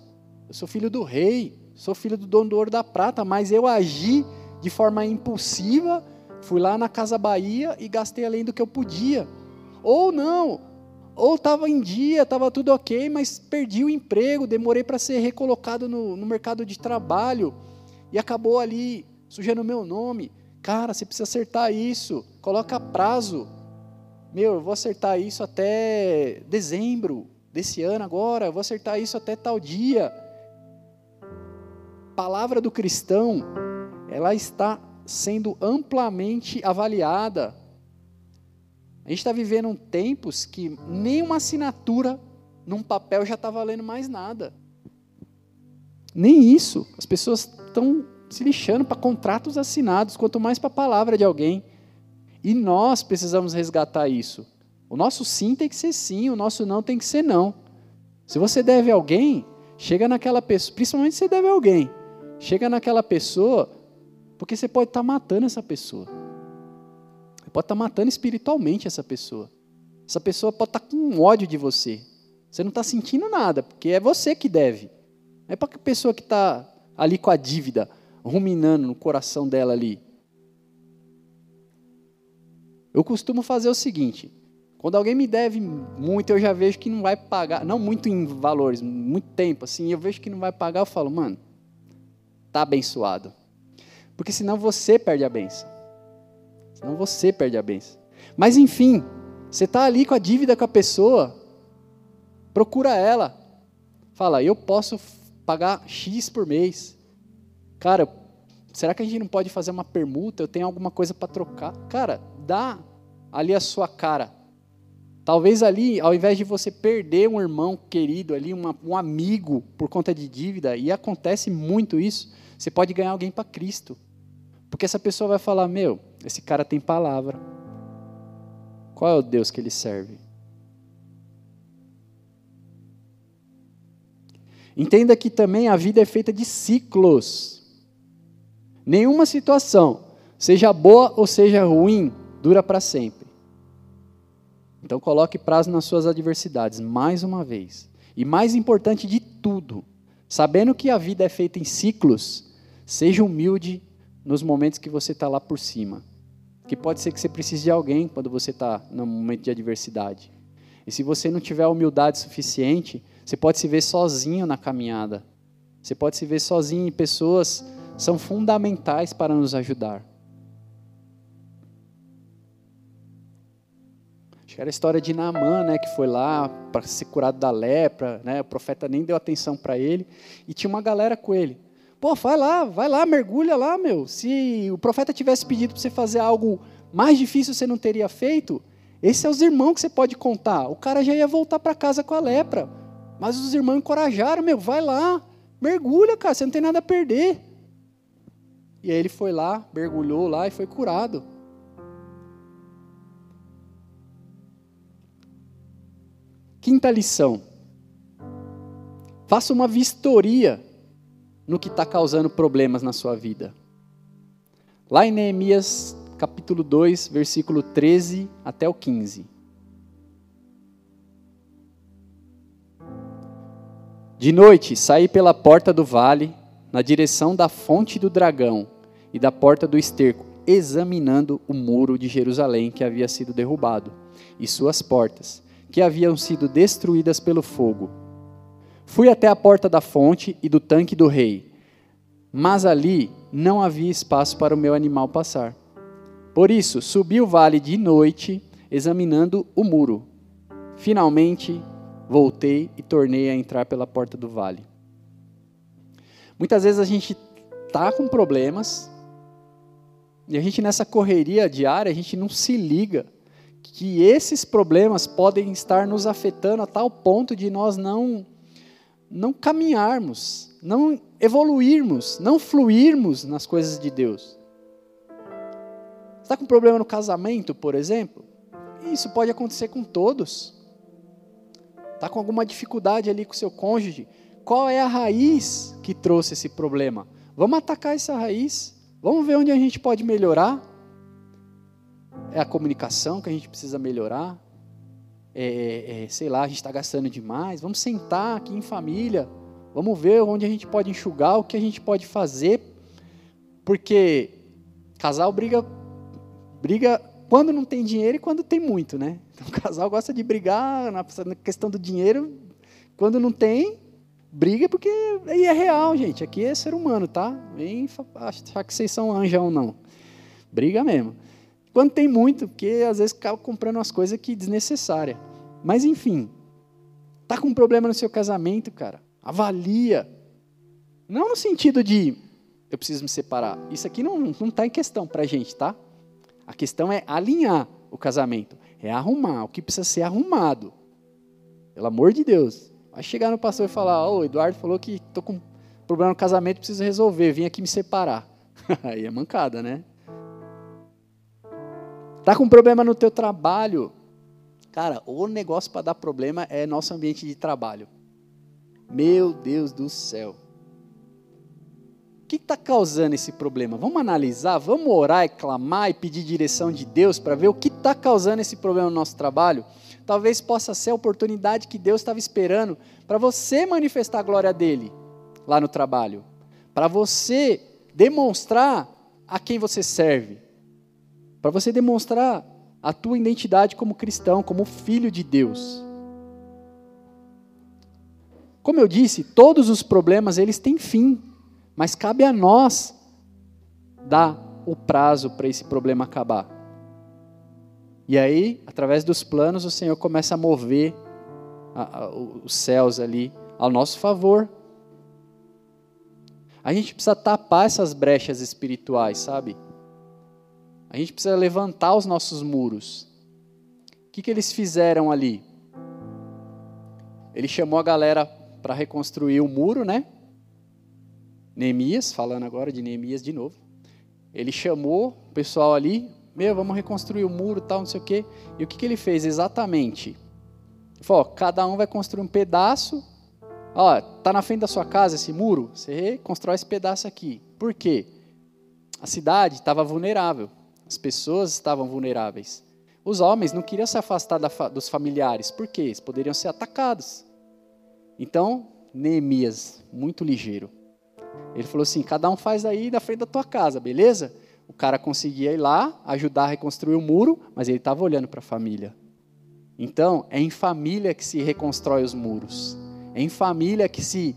Eu sou filho do rei. Sou filho do dono do ouro da prata. Mas eu agi de forma impulsiva. Fui lá na Casa Bahia e gastei além do que eu podia. Ou não. Ou estava em dia, estava tudo ok, mas perdi o emprego, demorei para ser recolocado no, no mercado de trabalho e acabou ali sujando o meu nome. Cara, você precisa acertar isso. Coloca prazo. Meu, eu vou acertar isso até dezembro desse ano agora. Eu vou acertar isso até tal dia. Palavra do cristão, ela está sendo amplamente avaliada. A gente está vivendo tempos que nem uma assinatura num papel já está valendo mais nada. Nem isso. As pessoas estão se lixando para contratos assinados, quanto mais para a palavra de alguém. E nós precisamos resgatar isso. O nosso sim tem que ser sim, o nosso não tem que ser não. Se você deve alguém, chega naquela pessoa, principalmente se você deve alguém, chega naquela pessoa, porque você pode estar tá matando essa pessoa. Pode estar tá matando espiritualmente essa pessoa. Essa pessoa pode estar tá com ódio de você. Você não está sentindo nada, porque é você que deve. Não é para a pessoa que está ali com a dívida ruminando no coração dela ali. Eu costumo fazer o seguinte: quando alguém me deve muito, eu já vejo que não vai pagar, não muito em valores, muito tempo, assim, eu vejo que não vai pagar, eu falo, mano, tá abençoado. Porque senão você perde a benção. Senão você perde a benção. Mas enfim, você está ali com a dívida com a pessoa, procura ela. Fala, eu posso pagar X por mês. Cara, será que a gente não pode fazer uma permuta? Eu tenho alguma coisa para trocar? Cara, dá ali a sua cara. Talvez ali, ao invés de você perder um irmão querido ali, uma, um amigo por conta de dívida, e acontece muito isso, você pode ganhar alguém para Cristo. Porque essa pessoa vai falar: Meu, esse cara tem palavra. Qual é o Deus que ele serve? Entenda que também a vida é feita de ciclos. Nenhuma situação, seja boa ou seja ruim, dura para sempre. Então coloque prazo nas suas adversidades, mais uma vez. E mais importante de tudo, sabendo que a vida é feita em ciclos, seja humilde nos momentos que você está lá por cima. Que pode ser que você precise de alguém quando você está no momento de adversidade. E se você não tiver humildade suficiente, você pode se ver sozinho na caminhada. Você pode se ver sozinho e pessoas são fundamentais para nos ajudar. Acho que era a história de Naamã, né, que foi lá para ser curado da lepra, né, o profeta nem deu atenção para ele, e tinha uma galera com ele. Pô, vai lá, vai lá, mergulha lá, meu. Se o profeta tivesse pedido para você fazer algo mais difícil, você não teria feito. Esses são os irmãos que você pode contar. O cara já ia voltar para casa com a lepra. Mas os irmãos encorajaram, meu, vai lá, mergulha, cara, você não tem nada a perder. E aí ele foi lá, mergulhou lá e foi curado. Quinta lição. Faça uma vistoria no que está causando problemas na sua vida. Lá em Neemias capítulo 2, versículo 13 até o 15. De noite saí pela porta do vale, na direção da fonte do dragão e da porta do esterco, examinando o muro de Jerusalém que havia sido derrubado, e suas portas, que haviam sido destruídas pelo fogo. Fui até a porta da fonte e do tanque do rei, mas ali não havia espaço para o meu animal passar. Por isso, subi o vale de noite, examinando o muro. Finalmente, voltei e tornei a entrar pela porta do vale. Muitas vezes a gente tá com problemas e a gente nessa correria diária, a gente não se liga que esses problemas podem estar nos afetando a tal ponto de nós não não caminharmos, não evoluirmos, não fluirmos nas coisas de Deus. Está com problema no casamento, por exemplo? Isso pode acontecer com todos. Está com alguma dificuldade ali com seu cônjuge? Qual é a raiz que trouxe esse problema? Vamos atacar essa raiz. Vamos ver onde a gente pode melhorar. É a comunicação que a gente precisa melhorar. É, é, é sei lá, a gente está gastando demais. Vamos sentar aqui em família. Vamos ver onde a gente pode enxugar, o que a gente pode fazer. Porque casal briga, briga quando não tem dinheiro e quando tem muito, né? Então, o casal gosta de brigar na questão do dinheiro. Quando não tem, briga porque aí é real, gente. Aqui é ser humano, tá? Vem achar que vocês são anjão, não. Briga mesmo. Quando tem muito, porque às vezes acaba comprando umas coisas que desnecessárias. Mas enfim, tá com um problema no seu casamento, cara. Avalia. Não no sentido de eu preciso me separar. Isso aqui não está em questão para a gente, tá? A questão é alinhar o casamento, é arrumar o que precisa ser arrumado. Pelo amor de Deus. Vai chegar no pastor e falar: Ô, oh, Eduardo falou que estou com problema no casamento, preciso resolver, vim aqui me separar. Aí é mancada, né? Tá com problema no teu trabalho. Cara, o negócio para dar problema é nosso ambiente de trabalho. Meu Deus do céu. O que está causando esse problema? Vamos analisar, vamos orar e clamar e pedir direção de Deus para ver o que está causando esse problema no nosso trabalho? Talvez possa ser a oportunidade que Deus estava esperando para você manifestar a glória dele lá no trabalho, para você demonstrar a quem você serve, para você demonstrar a tua identidade como cristão, como filho de Deus. Como eu disse, todos os problemas eles têm fim. Mas cabe a nós dar o prazo para esse problema acabar. E aí, através dos planos, o Senhor começa a mover a, a, os céus ali ao nosso favor. A gente precisa tapar essas brechas espirituais, sabe? A gente precisa levantar os nossos muros. O que, que eles fizeram ali? Ele chamou a galera para reconstruir o muro, né? Neemias, falando agora de Neemias de novo. Ele chamou o pessoal ali, meu, vamos reconstruir o muro, tal, não sei o quê. E o que, que ele fez exatamente? Ele falou, cada um vai construir um pedaço Ó, tá na frente da sua casa esse muro, você reconstrói esse pedaço aqui. Por quê? A cidade estava vulnerável, as pessoas estavam vulneráveis. Os homens não queriam se afastar dos familiares, por quê? Eles poderiam ser atacados. Então, Neemias, muito ligeiro, ele falou assim: cada um faz aí da frente da tua casa, beleza? O cara conseguia ir lá, ajudar a reconstruir o muro, mas ele estava olhando para a família. Então, é em família que se reconstrói os muros. É em família que se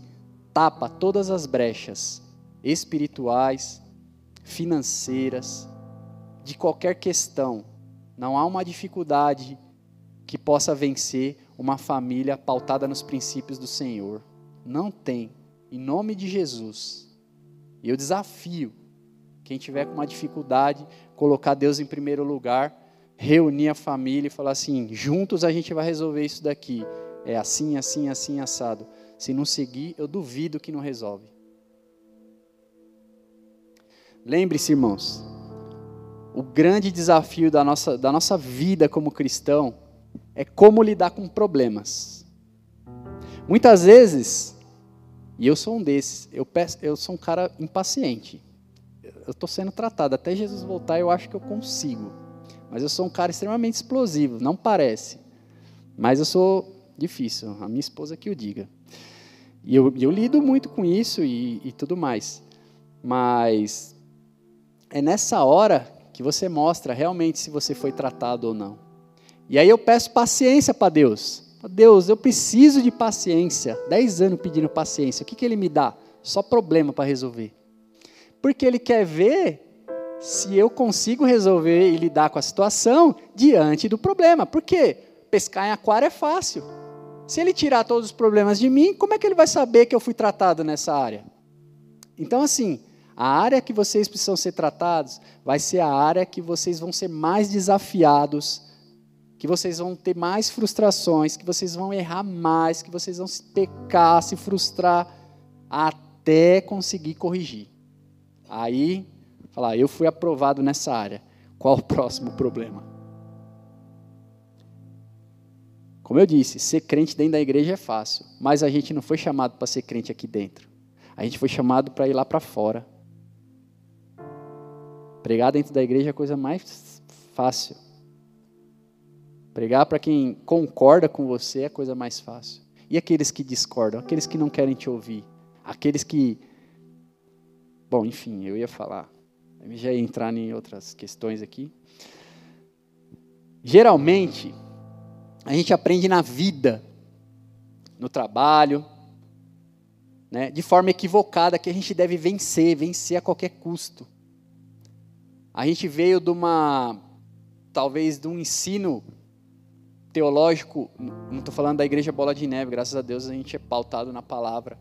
tapa todas as brechas espirituais, financeiras, de qualquer questão. Não há uma dificuldade que possa vencer uma família pautada nos princípios do Senhor. Não tem. Em nome de Jesus. E eu desafio quem tiver com uma dificuldade, colocar Deus em primeiro lugar, reunir a família e falar assim: juntos a gente vai resolver isso daqui. É assim, assim, assim, assado. Se não seguir, eu duvido que não resolve. Lembre-se, irmãos, o grande desafio da nossa, da nossa vida como cristão é como lidar com problemas. Muitas vezes, e eu sou um desses, eu, peço, eu sou um cara impaciente. Eu estou sendo tratado, até Jesus voltar eu acho que eu consigo. Mas eu sou um cara extremamente explosivo, não parece. Mas eu sou Difícil, a minha esposa que o diga. E eu, eu lido muito com isso e, e tudo mais. Mas é nessa hora que você mostra realmente se você foi tratado ou não. E aí eu peço paciência para Deus. Deus, eu preciso de paciência. Dez anos pedindo paciência. O que, que Ele me dá? Só problema para resolver. Porque Ele quer ver se eu consigo resolver e lidar com a situação diante do problema. Por quê? Pescar em aquário é fácil. Se ele tirar todos os problemas de mim, como é que ele vai saber que eu fui tratado nessa área? Então, assim, a área que vocês precisam ser tratados vai ser a área que vocês vão ser mais desafiados, que vocês vão ter mais frustrações, que vocês vão errar mais, que vocês vão se pecar, se frustrar, até conseguir corrigir. Aí, falar, eu fui aprovado nessa área. Qual o próximo problema? Como eu disse, ser crente dentro da igreja é fácil, mas a gente não foi chamado para ser crente aqui dentro. A gente foi chamado para ir lá para fora. Pregar dentro da igreja é a coisa mais fácil. Pregar para quem concorda com você é a coisa mais fácil. E aqueles que discordam, aqueles que não querem te ouvir, aqueles que. Bom, enfim, eu ia falar. Eu já ia entrar em outras questões aqui. Geralmente, a gente aprende na vida, no trabalho, né, de forma equivocada que a gente deve vencer, vencer a qualquer custo. A gente veio de uma, talvez, de um ensino teológico, não estou falando da igreja Bola de Neve, graças a Deus a gente é pautado na palavra.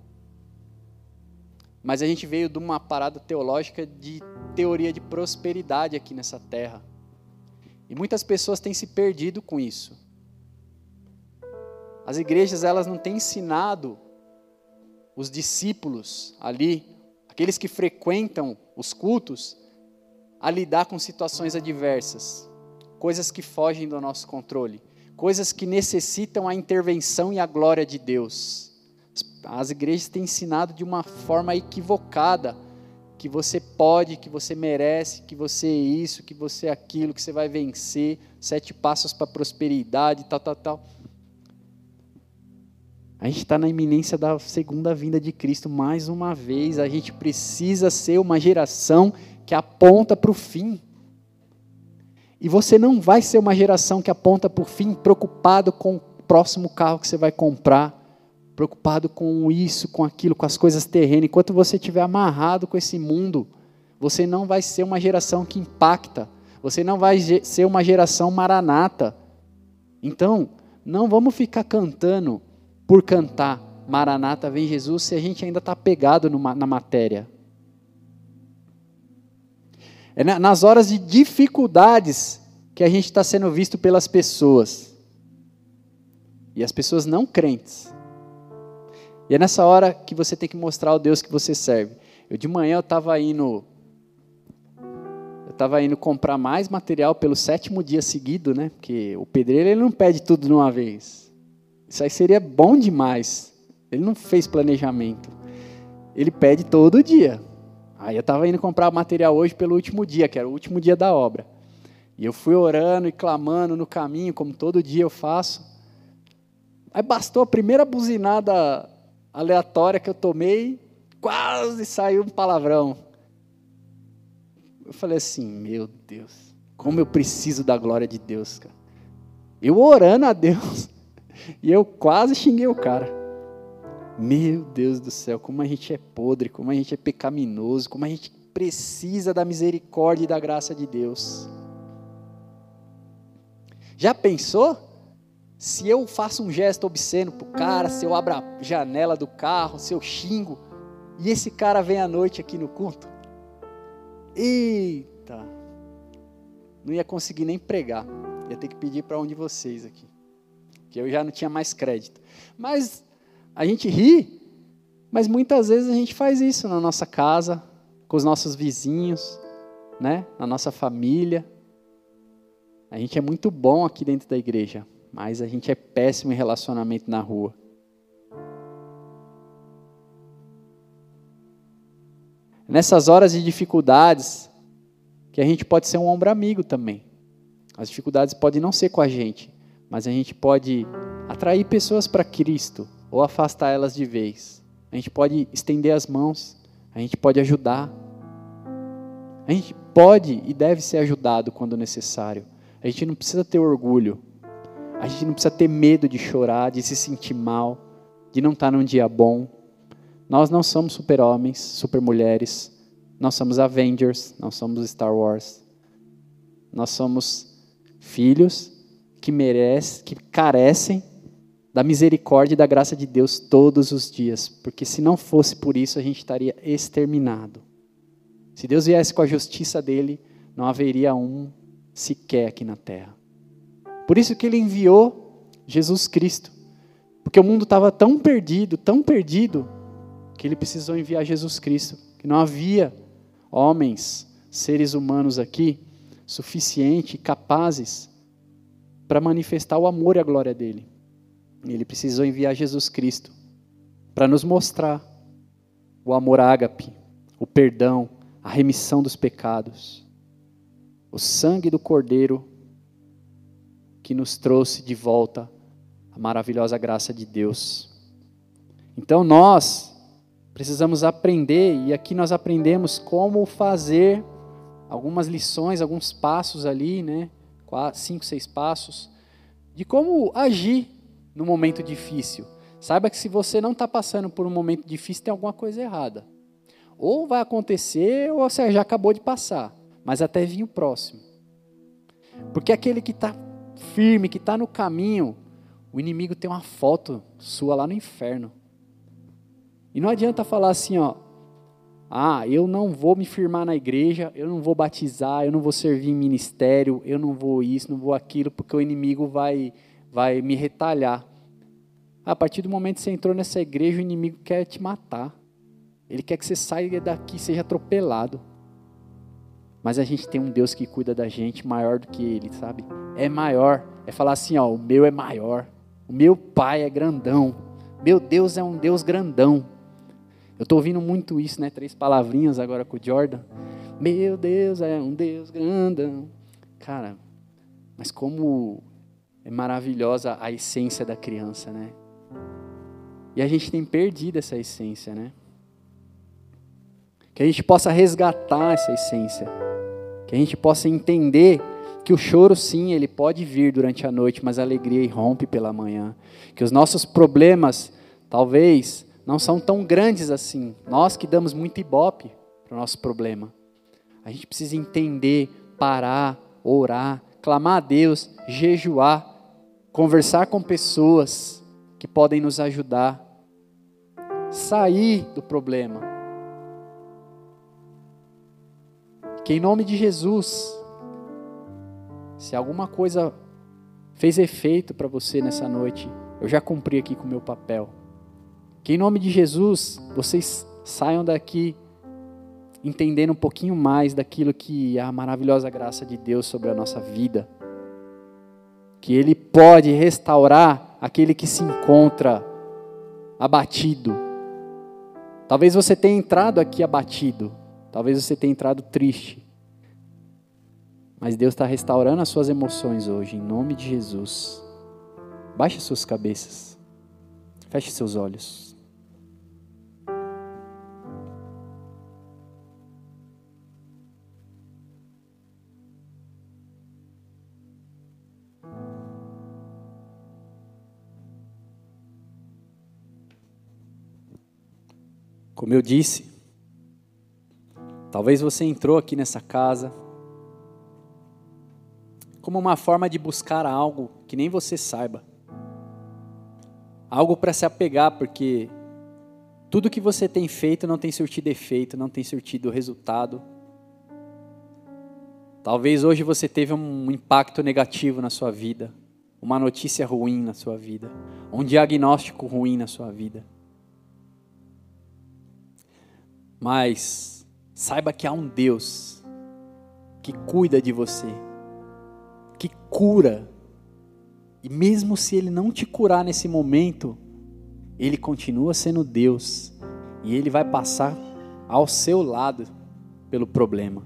Mas a gente veio de uma parada teológica de teoria de prosperidade aqui nessa terra. E muitas pessoas têm se perdido com isso. As igrejas elas não têm ensinado os discípulos ali, aqueles que frequentam os cultos, a lidar com situações adversas, coisas que fogem do nosso controle, coisas que necessitam a intervenção e a glória de Deus. As igrejas têm ensinado de uma forma equivocada que você pode, que você merece, que você é isso, que você é aquilo, que você vai vencer, sete passos para prosperidade, tal, tal, tal. A gente está na iminência da segunda vinda de Cristo mais uma vez. A gente precisa ser uma geração que aponta para o fim. E você não vai ser uma geração que aponta para o fim preocupado com o próximo carro que você vai comprar, preocupado com isso, com aquilo, com as coisas terrenas. Enquanto você estiver amarrado com esse mundo, você não vai ser uma geração que impacta. Você não vai ser uma geração maranata. Então, não vamos ficar cantando por cantar Maranata, vem Jesus, se a gente ainda está pegado numa, na matéria. É nas horas de dificuldades que a gente está sendo visto pelas pessoas. E as pessoas não crentes. E é nessa hora que você tem que mostrar o Deus que você serve. Eu de manhã eu estava indo eu estava indo comprar mais material pelo sétimo dia seguido, né? Porque o pedreiro ele não pede tudo de uma vez. Isso aí seria bom demais. Ele não fez planejamento. Ele pede todo dia. Aí eu estava indo comprar material hoje pelo último dia, que era o último dia da obra. E eu fui orando e clamando no caminho, como todo dia eu faço. Aí bastou a primeira buzinada aleatória que eu tomei, quase saiu um palavrão. Eu falei assim, meu Deus, como eu preciso da glória de Deus, cara. Eu orando a Deus, e eu quase xinguei o cara. Meu Deus do céu, como a gente é podre, como a gente é pecaminoso, como a gente precisa da misericórdia e da graça de Deus. Já pensou? Se eu faço um gesto obsceno pro cara, se eu abro a janela do carro, se eu xingo, e esse cara vem à noite aqui no culto? Eita! Não ia conseguir nem pregar. Ia ter que pedir para um de vocês aqui. Que eu já não tinha mais crédito. Mas a gente ri, mas muitas vezes a gente faz isso na nossa casa, com os nossos vizinhos, né? na nossa família. A gente é muito bom aqui dentro da igreja, mas a gente é péssimo em relacionamento na rua. Nessas horas de dificuldades, que a gente pode ser um ombro amigo também. As dificuldades podem não ser com a gente, mas a gente pode atrair pessoas para Cristo ou afastar elas de vez. A gente pode estender as mãos, a gente pode ajudar. A gente pode e deve ser ajudado quando necessário. A gente não precisa ter orgulho. A gente não precisa ter medo de chorar, de se sentir mal, de não estar num dia bom. Nós não somos super-homens, super-mulheres. Nós somos Avengers, não somos Star Wars. Nós somos filhos que merecem, que carecem da misericórdia e da graça de Deus todos os dias, porque se não fosse por isso a gente estaria exterminado. Se Deus viesse com a justiça dele, não haveria um sequer aqui na terra. Por isso que ele enviou Jesus Cristo, porque o mundo estava tão perdido, tão perdido, que ele precisou enviar Jesus Cristo, que não havia homens, seres humanos aqui suficiente, capazes para manifestar o amor e a glória dele. Ele precisou enviar Jesus Cristo para nos mostrar o amor ágape, o perdão, a remissão dos pecados, o sangue do Cordeiro que nos trouxe de volta a maravilhosa graça de Deus. Então nós precisamos aprender, e aqui nós aprendemos como fazer algumas lições, alguns passos ali, né? Cinco, seis passos, de como agir no momento difícil. Saiba que se você não está passando por um momento difícil, tem alguma coisa errada. Ou vai acontecer, ou você já acabou de passar, mas até vir o próximo. Porque aquele que está firme, que está no caminho, o inimigo tem uma foto sua lá no inferno. E não adianta falar assim, ó, ah, eu não vou me firmar na igreja, eu não vou batizar, eu não vou servir em ministério, eu não vou isso, não vou aquilo, porque o inimigo vai vai me retalhar. A partir do momento que você entrou nessa igreja, o inimigo quer te matar. Ele quer que você saia daqui, seja atropelado. Mas a gente tem um Deus que cuida da gente maior do que ele, sabe? É maior. É falar assim, ó, o meu é maior. O meu pai é grandão. Meu Deus é um Deus grandão. Eu estou ouvindo muito isso, né? Três palavrinhas agora com o Jordan. Meu Deus é um Deus grandão. Cara, mas como é maravilhosa a essência da criança, né? E a gente tem perdido essa essência, né? Que a gente possa resgatar essa essência. Que a gente possa entender que o choro, sim, ele pode vir durante a noite, mas a alegria irrompe pela manhã. Que os nossos problemas, talvez, não são tão grandes assim. Nós que damos muito ibope para o nosso problema. A gente precisa entender, parar, orar, clamar a Deus, jejuar conversar com pessoas que podem nos ajudar, sair do problema. Que em nome de Jesus, se alguma coisa fez efeito para você nessa noite, eu já cumpri aqui com o meu papel. Que em nome de Jesus, vocês saiam daqui entendendo um pouquinho mais daquilo que é a maravilhosa graça de Deus sobre a nossa vida que Ele pode restaurar aquele que se encontra abatido. Talvez você tenha entrado aqui abatido. Talvez você tenha entrado triste. Mas Deus está restaurando as suas emoções hoje, em nome de Jesus. Baixe suas cabeças. Feche seus olhos. Como eu disse, talvez você entrou aqui nessa casa como uma forma de buscar algo que nem você saiba. Algo para se apegar, porque tudo que você tem feito não tem surtido efeito, não tem surtido resultado. Talvez hoje você teve um impacto negativo na sua vida, uma notícia ruim na sua vida, um diagnóstico ruim na sua vida. Mas saiba que há um Deus que cuida de você, que cura. E mesmo se ele não te curar nesse momento, ele continua sendo Deus e ele vai passar ao seu lado pelo problema.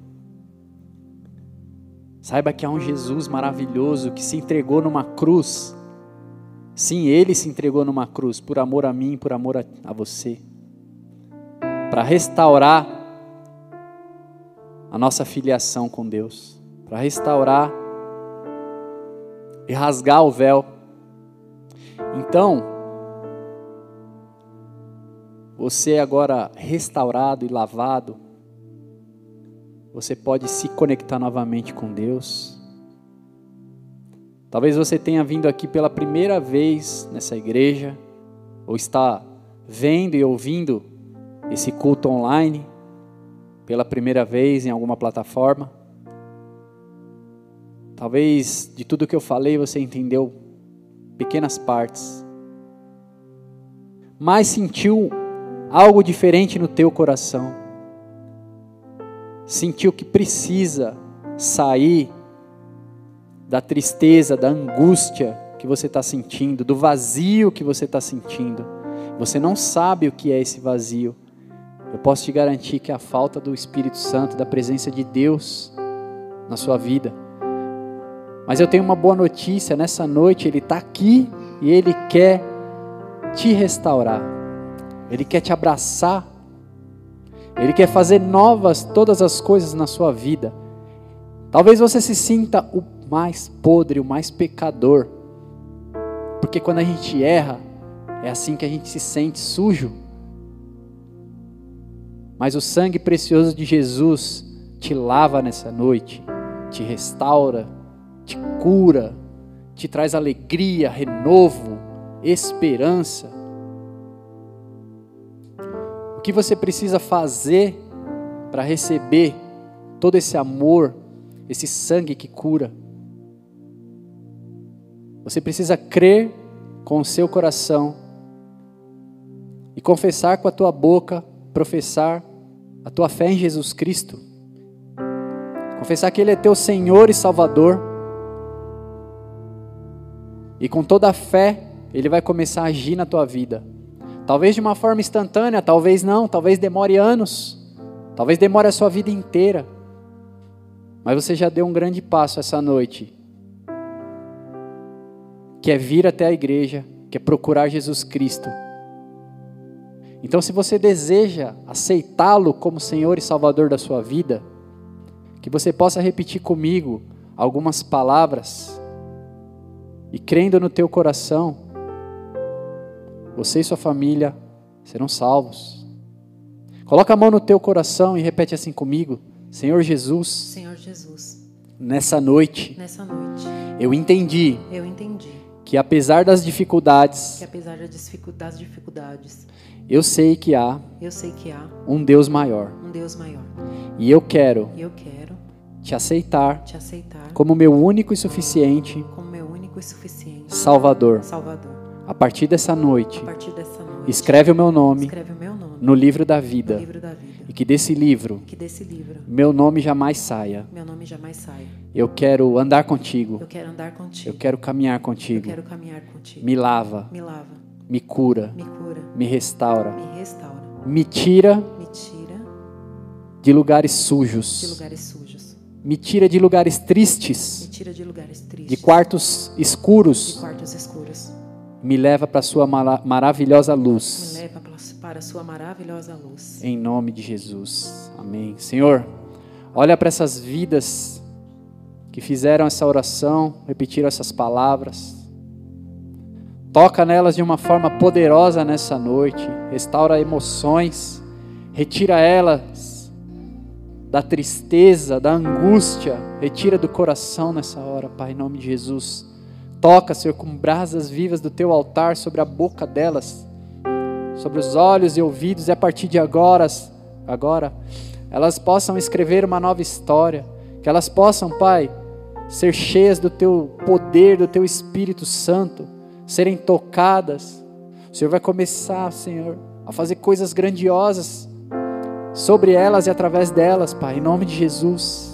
Saiba que há um Jesus maravilhoso que se entregou numa cruz. Sim, ele se entregou numa cruz por amor a mim, por amor a, a você para restaurar a nossa filiação com Deus, para restaurar e rasgar o véu. Então, você agora restaurado e lavado, você pode se conectar novamente com Deus. Talvez você tenha vindo aqui pela primeira vez nessa igreja, ou está vendo e ouvindo esse culto online pela primeira vez em alguma plataforma. Talvez de tudo que eu falei você entendeu pequenas partes, mas sentiu algo diferente no teu coração. Sentiu que precisa sair da tristeza, da angústia que você está sentindo, do vazio que você está sentindo. Você não sabe o que é esse vazio. Eu posso te garantir que a falta do Espírito Santo, da presença de Deus na sua vida. Mas eu tenho uma boa notícia: nessa noite Ele está aqui e Ele quer te restaurar, Ele quer te abraçar, Ele quer fazer novas todas as coisas na sua vida. Talvez você se sinta o mais podre, o mais pecador, porque quando a gente erra, é assim que a gente se sente sujo. Mas o sangue precioso de Jesus te lava nessa noite, te restaura, te cura, te traz alegria, renovo, esperança. O que você precisa fazer para receber todo esse amor, esse sangue que cura? Você precisa crer com o seu coração e confessar com a tua boca, professar a tua fé em Jesus Cristo, confessar que Ele é teu Senhor e Salvador, e com toda a fé, Ele vai começar a agir na tua vida. Talvez de uma forma instantânea, talvez não, talvez demore anos, talvez demore a sua vida inteira, mas você já deu um grande passo essa noite, que é vir até a igreja, que é procurar Jesus Cristo então, se você deseja aceitá-lo como Senhor e Salvador da sua vida, que você possa repetir comigo algumas palavras e crendo no teu coração, você e sua família serão salvos. Coloca a mão no teu coração e repete assim comigo: Senhor Jesus. Senhor Jesus. Nessa noite. Nessa noite. Eu entendi. Eu entendi. Que apesar das dificuldades. Que apesar das dificuldades eu sei que há. Eu sei que há um Deus maior. Um Deus maior. E eu quero. E eu quero te aceitar. Te aceitar. Como meu único e suficiente. Único e suficiente. Salvador. Salvador. A partir dessa noite. Partir dessa noite. Escreve o meu nome. Escreve o meu nome. No livro da vida. Livro da vida. E que desse livro. Que desse livro. Meu nome jamais saia. Meu nome jamais saia. Eu quero andar contigo. Eu quero andar contigo. Eu quero caminhar contigo. Eu quero caminhar contigo. Me lava. Me lava me cura, me cura, me restaura, me restaura, me tira me tira de lugares de sujos, lugares sujos, me tira de lugares me tristes, de lugares de tristes, quartos de escuros, quartos escuros, me leva para sua mara- maravilhosa me luz. leva para- para a sua maravilhosa luz. Em nome de Jesus. Amém. Senhor, olha para essas vidas que fizeram essa oração, repetiram essas palavras. Toca nelas de uma forma poderosa nessa noite. Restaura emoções. Retira elas da tristeza, da angústia. Retira do coração nessa hora, Pai, em nome de Jesus. Toca, Senhor, com brasas vivas do teu altar sobre a boca delas sobre os olhos e ouvidos, e a partir de agora, agora, elas possam escrever uma nova história, que elas possam, Pai, ser cheias do Teu poder, do Teu Espírito Santo, serem tocadas. O Senhor vai começar, Senhor, a fazer coisas grandiosas sobre elas e através delas, Pai, em nome de Jesus.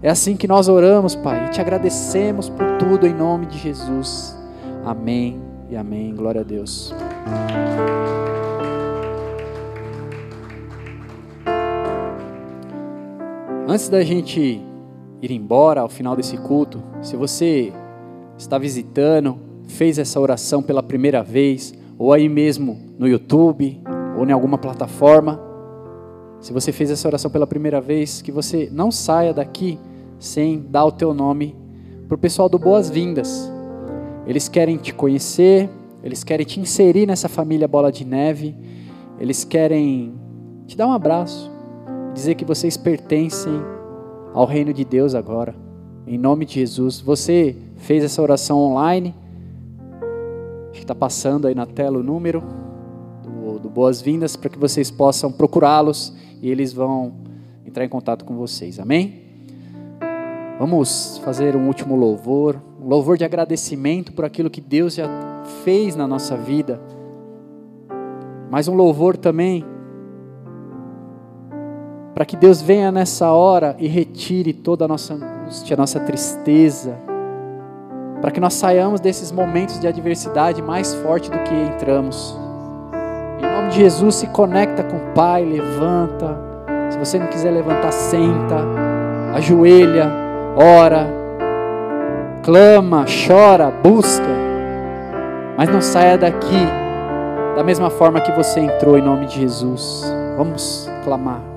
É assim que nós oramos, Pai, e te agradecemos por tudo em nome de Jesus. Amém e amém. Glória a Deus. Antes da gente ir embora ao final desse culto, se você está visitando, fez essa oração pela primeira vez, ou aí mesmo no YouTube, ou em alguma plataforma, se você fez essa oração pela primeira vez, que você não saia daqui sem dar o teu nome para o pessoal do Boas-Vindas. Eles querem te conhecer, eles querem te inserir nessa família Bola de Neve, eles querem te dar um abraço, dizer que vocês pertencem ao reino de Deus agora. Em nome de Jesus. Você fez essa oração online? Está passando aí na tela o número do, do Boas-Vindas para que vocês possam procurá-los e eles vão entrar em contato com vocês. Amém? Vamos fazer um último louvor, um louvor de agradecimento por aquilo que Deus já fez na nossa vida. Mas um louvor também para que Deus venha nessa hora e retire toda a nossa angústia, a nossa tristeza, para que nós saiamos desses momentos de adversidade mais forte do que entramos. Em nome de Jesus, se conecta com o Pai, levanta. Se você não quiser levantar, senta, ajoelha, ora, clama, chora, busca, mas não saia daqui da mesma forma que você entrou, em nome de Jesus. Vamos clamar.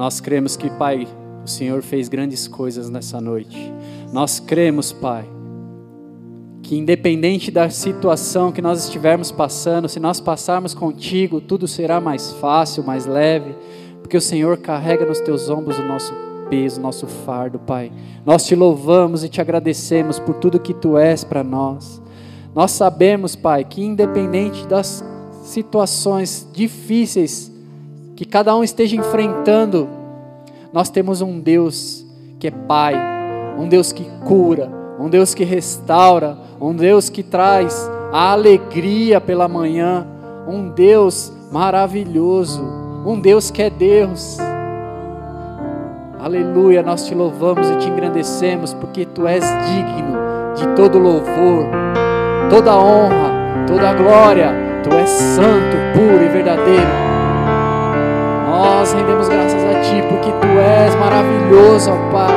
Nós cremos que, Pai, o Senhor fez grandes coisas nessa noite. Nós cremos, Pai, que independente da situação que nós estivermos passando, se nós passarmos contigo, tudo será mais fácil, mais leve, porque o Senhor carrega nos teus ombros o nosso peso, nosso fardo, Pai. Nós te louvamos e te agradecemos por tudo que tu és para nós. Nós sabemos, Pai, que independente das situações difíceis que cada um esteja enfrentando, nós temos um Deus que é Pai, um Deus que cura, um Deus que restaura, um Deus que traz a alegria pela manhã, um Deus maravilhoso, um Deus que é Deus. Aleluia, nós te louvamos e te engrandecemos porque tu és digno de todo louvor, toda honra, toda glória. Tu és santo, puro e verdadeiro. Nós rendemos graças a Ti, porque Tu és maravilhoso, ó Pai.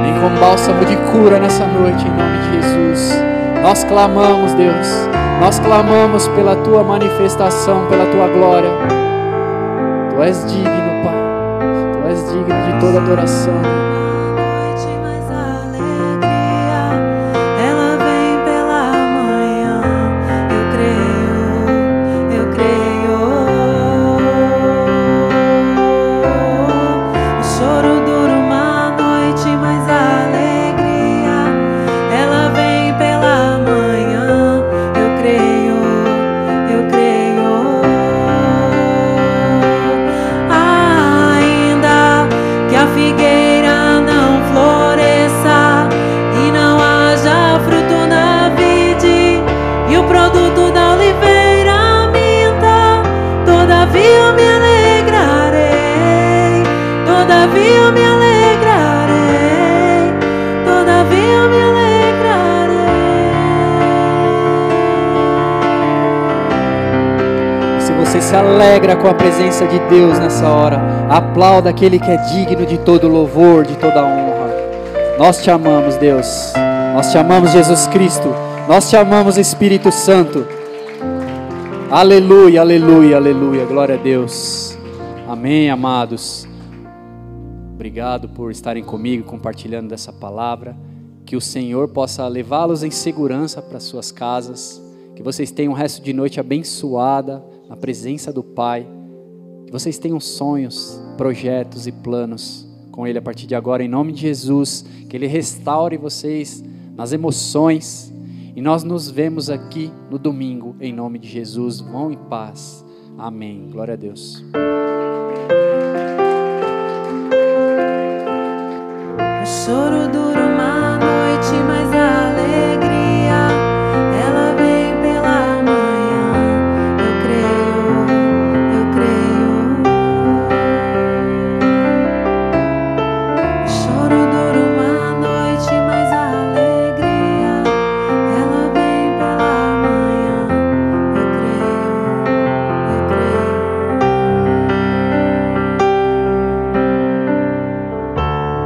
Vem com bálsamo de cura nessa noite, em nome de Jesus. Nós clamamos, Deus. Nós clamamos pela Tua manifestação, pela Tua glória. Tu és digno, Pai. Tu és digno de toda adoração. Com a presença de Deus nessa hora, aplauda aquele que é digno de todo louvor, de toda honra. Nós te amamos, Deus. Nós te amamos, Jesus Cristo. Nós te amamos, Espírito Santo. Aleluia, aleluia, aleluia. Glória a Deus. Amém, amados. Obrigado por estarem comigo compartilhando dessa palavra. Que o Senhor possa levá-los em segurança para suas casas. Que vocês tenham um resto de noite abençoada na presença do Pai. Que vocês tenham sonhos, projetos e planos com Ele a partir de agora, em nome de Jesus. Que Ele restaure vocês nas emoções. E nós nos vemos aqui no domingo, em nome de Jesus. Vão em paz. Amém. Glória a Deus.